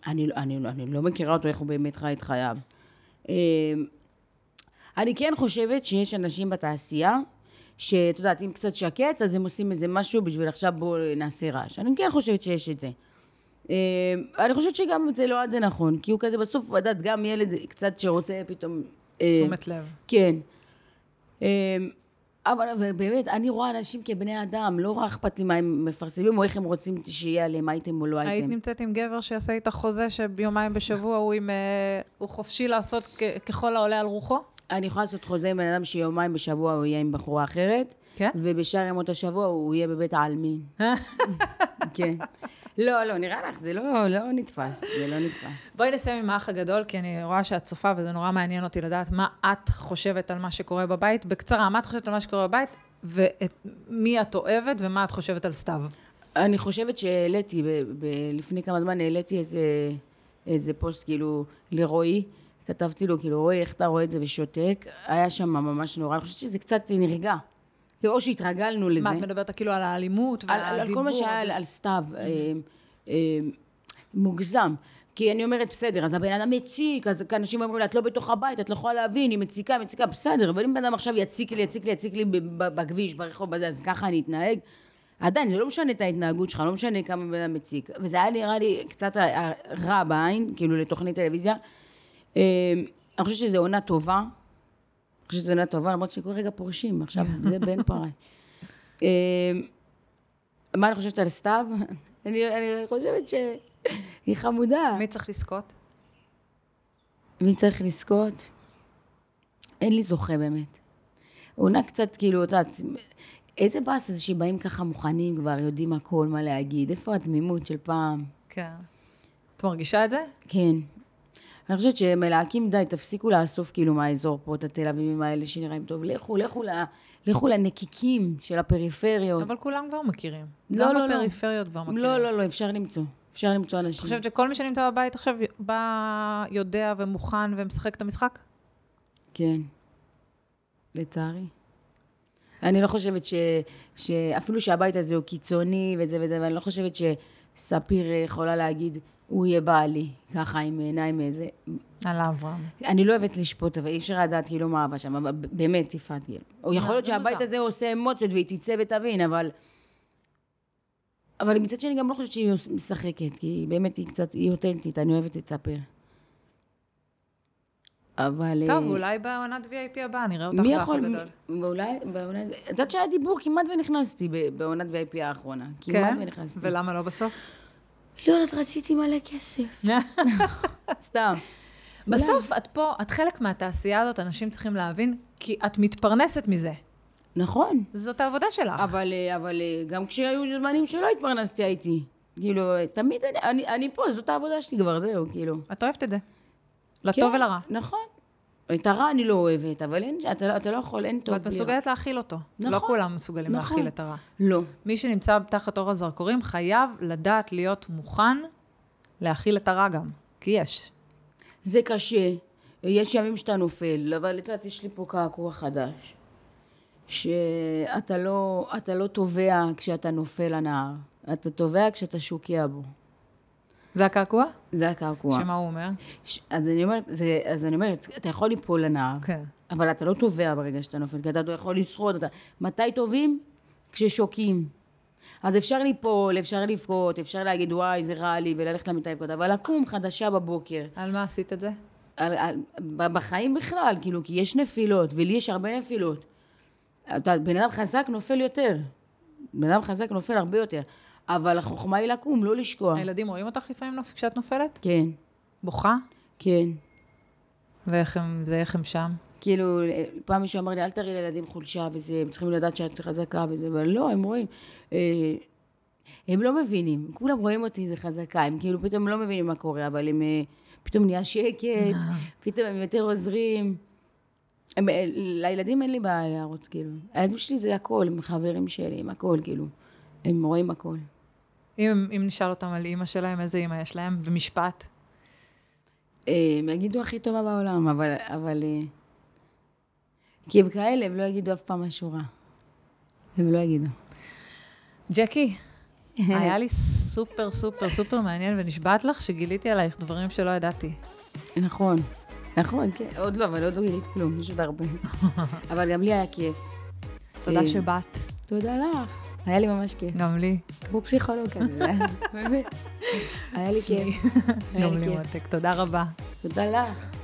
אני, אני, אני לא מכירה אותו איך הוא באמת חי את חייו. אה, אני כן חושבת שיש אנשים בתעשייה, שאת יודעת, אם קצת שקט, אז הם עושים איזה משהו בשביל עכשיו בואו נעשה רעש. אני כן חושבת שיש את זה. אה, אני חושבת שגם זה לא עד זה נכון, כי הוא כזה בסוף, את גם ילד קצת שרוצה פתאום... אה, תשומת לב. כן. אה, אבל, אבל באמת, אני רואה אנשים כבני אדם, לא רק אכפת לי מה הם מפרסמים, או איך הם רוצים שיהיה עליהם אייטם או לא היית אייטם. נמצאת עם גבר שיעשה איתך חוזה שביומיים בשבוע הוא עם... אה, הוא חופשי לעשות ככל העולה על רוחו? אני יכולה לעשות חוזה עם בן אדם שיומיים בשבוע הוא יהיה עם בחורה אחרת, כן? ובשאר ימות השבוע הוא יהיה בבית העלמין. כן. לא, לא, נראה לך, זה לא, לא נתפס, זה לא נתפס. בואי נסיים עם האח הגדול, כי אני רואה שאת צופה וזה נורא מעניין אותי לדעת מה את חושבת על מה שקורה בבית. בקצרה, מה את חושבת על מה שקורה בבית, ומי את אוהבת ומה את חושבת על סתיו. אני חושבת שהעליתי, ב- ב- לפני כמה זמן העליתי איזה איזה פוסט כאילו לרועי, כתבתי לו, כאילו, רועי, איך אתה רואה את זה ושותק? היה שם ממש נורא, אני חושבת שזה קצת נרגע. כאילו, או שהתרגלנו לזה. מה, את מדברת כאילו על האלימות על, על, על כל מה שהיה על, על סתיו, אה, אה, מוגזם. כי אני אומרת, בסדר, אז הבן אדם מציק, אז אנשים אומרים לי, את לא בתוך הבית, את לא יכולה להבין, היא מציקה, מציקה, בסדר, אבל אם בן אדם עכשיו יציק לי, יציק לי, יציק לי בכביש, ברחוב, בזה, אז ככה אני אתנהג? עדיין, זה לא משנה את ההתנהגות שלך, לא משנה כמה בן אדם מציק. וזה היה נראה לי קצת רע בעין, כאילו, לתוכנית טלוויזיה. אה, אני חושבת שזו עונה טובה. אני חושבת שזו עונה טובה, למרות שכל רגע פורשים, עכשיו זה בן פרה. אה, מה אני חושבת על סתיו? אני, אני חושבת שהיא חמודה. מי צריך לזכות? מי צריך לזכות? אין לי זוכה באמת. עונה קצת, כאילו, את יודעת, איזה באס זה שבאים ככה מוכנים כבר, יודעים הכל, מה להגיד. איפה התמימות של פעם? כן. את מרגישה את זה? כן. אני חושבת שמלהקים די, תפסיקו לאסוף כאילו מהאזור פה את התל אביבים האלה שנראים טוב. לכו, לכו, ל, לכו לנקיקים של הפריפריות. אבל כולם כבר מכירים. לא, גם לא, לא. בפריפריות כבר מכירים. לא, לא, לא, אפשר למצוא. אפשר למצוא אני אנשים. חושבת שכל מי שנמצא בבית עכשיו בא, יודע ומוכן ומשחק את המשחק? כן. לצערי. אני לא חושבת ש... שאפילו שהבית הזה הוא קיצוני וזה וזה, ואני לא חושבת שספיר יכולה להגיד, הוא יהיה בעלי, ככה עם עיניים איזה... על אברהם. אני לא אוהבת לשפוט, אבל אי אפשר לדעת כאילו מה אבא שם, באמת, יפעת גיל. או יכול להיות זה שהבית. הזה עושה אמוציות והיא תצא ותבין, אבל... אבל מצד שני גם לא חושבת שהיא משחקת, כי באמת היא קצת, היא אותנטית, אני אוהבת את ספיר. אבל... טוב, אה, אולי בעונת VIP הבאה, נראה אותך מי באח יכול, הגדול. אולי, בעונת, את יודעת שהיה דיבור כמעט ונכנסתי בעונת VIP האחרונה. כמעט כן? ונכנסתי. ולמה לא בסוף? לא, אז רציתי מלא כסף. סתם. בסוף את פה, את חלק מהתעשייה הזאת, אנשים צריכים להבין, כי את מתפרנסת מזה. נכון. זאת העבודה שלך. אבל, אה, אבל אה, גם כשהיו זמנים שלא התפרנסתי הייתי. כאילו, אה, תמיד אני, אני, אני פה, זאת העבודה שלי כבר, זהו, כאילו. את אוהבת את זה. לטוב כן, ולרע. נכון. את הרע אני לא אוהבת, אבל אין, אתה, לא- אתה לא יכול, אין טוב. ואת. מסוגלת להכיל אותו. לא נכון. כולם מסוגלים נכון. להכיל את הרע. לא. מי שנמצא תחת אור הזרקורים חייב לדעת להיות מוכן להכיל את הרע גם. כי יש. זה קשה, יש ימים שאתה נופל, אבל את יודעת, יש לי פה קעקוע חדש. שאתה לא, לא טובע כשאתה נופל לנהר, אתה טובע כשאתה שוקע בו. זה הקעקוע? זה הקעקוע. שמה הוא אומר? ש... אז, אני אומרת, זה, אז אני אומרת, אתה יכול ליפול לנהר, כן. אבל אתה לא טובע ברגע שאתה נופל, כי אתה לא יכול לשרוד. אתה... מתי טובים? כששוקים. אז אפשר ליפול, אפשר לבכות, אפשר להגיד, וואי, זה רע לי, וללכת למיטה לבכות, אבל לקום חדשה בבוקר, על מה עשית את זה? על, על, בחיים בכלל, כאילו, כי יש נפילות, ולי יש הרבה נפילות. אתה, בן אדם חזק נופל יותר. בן אדם חזק נופל הרבה יותר. אבל החוכמה היא לקום, לא לשקוע. הילדים רואים אותך לפעמים כשאת נופלת? כן, בוכה? כן. ואיך הם, זה איך הם שם? כאילו, פעם מישהו אמר לי, אל תראי לילדים חולשה וזה, הם צריכים לדעת שאת חזקה וזה, אבל לא, הם רואים. אה, הם לא מבינים, כולם רואים אותי, זה חזקה, הם כאילו פתאום לא מבינים מה קורה, אבל הם אה, פתאום נהיה שקט, פתאום הם יותר עוזרים. הם, אה, לילדים אין לי בעיה להראות, כאילו. הילדים שלי זה הכל, הם חברים שלי, הם הכל, כאילו. הם רואים הכל. אם, אם נשאל אותם על אימא שלהם, איזה אימא יש להם? במשפט. אה, הם יגידו הכי טובה בעולם, אבל, אבל... אה, כי הם כאלה, הם לא יגידו אף פעם משהו רע. הם לא יגידו. ג'קי, היה לי סופר סופר סופר מעניין, ונשבעת לך שגיליתי עלייך דברים שלא ידעתי. נכון, נכון, כן. עוד לא, אבל עוד לא גילית כלום, יש עוד הרבה. אבל גם לי היה כיף. תודה אה, שבאת, תודה לך. היה לי ממש כיף. גם לי. כמו פסיכולוג כזה, באמת. היה לי כיף. גם לי. מותק, תודה רבה. תודה לך.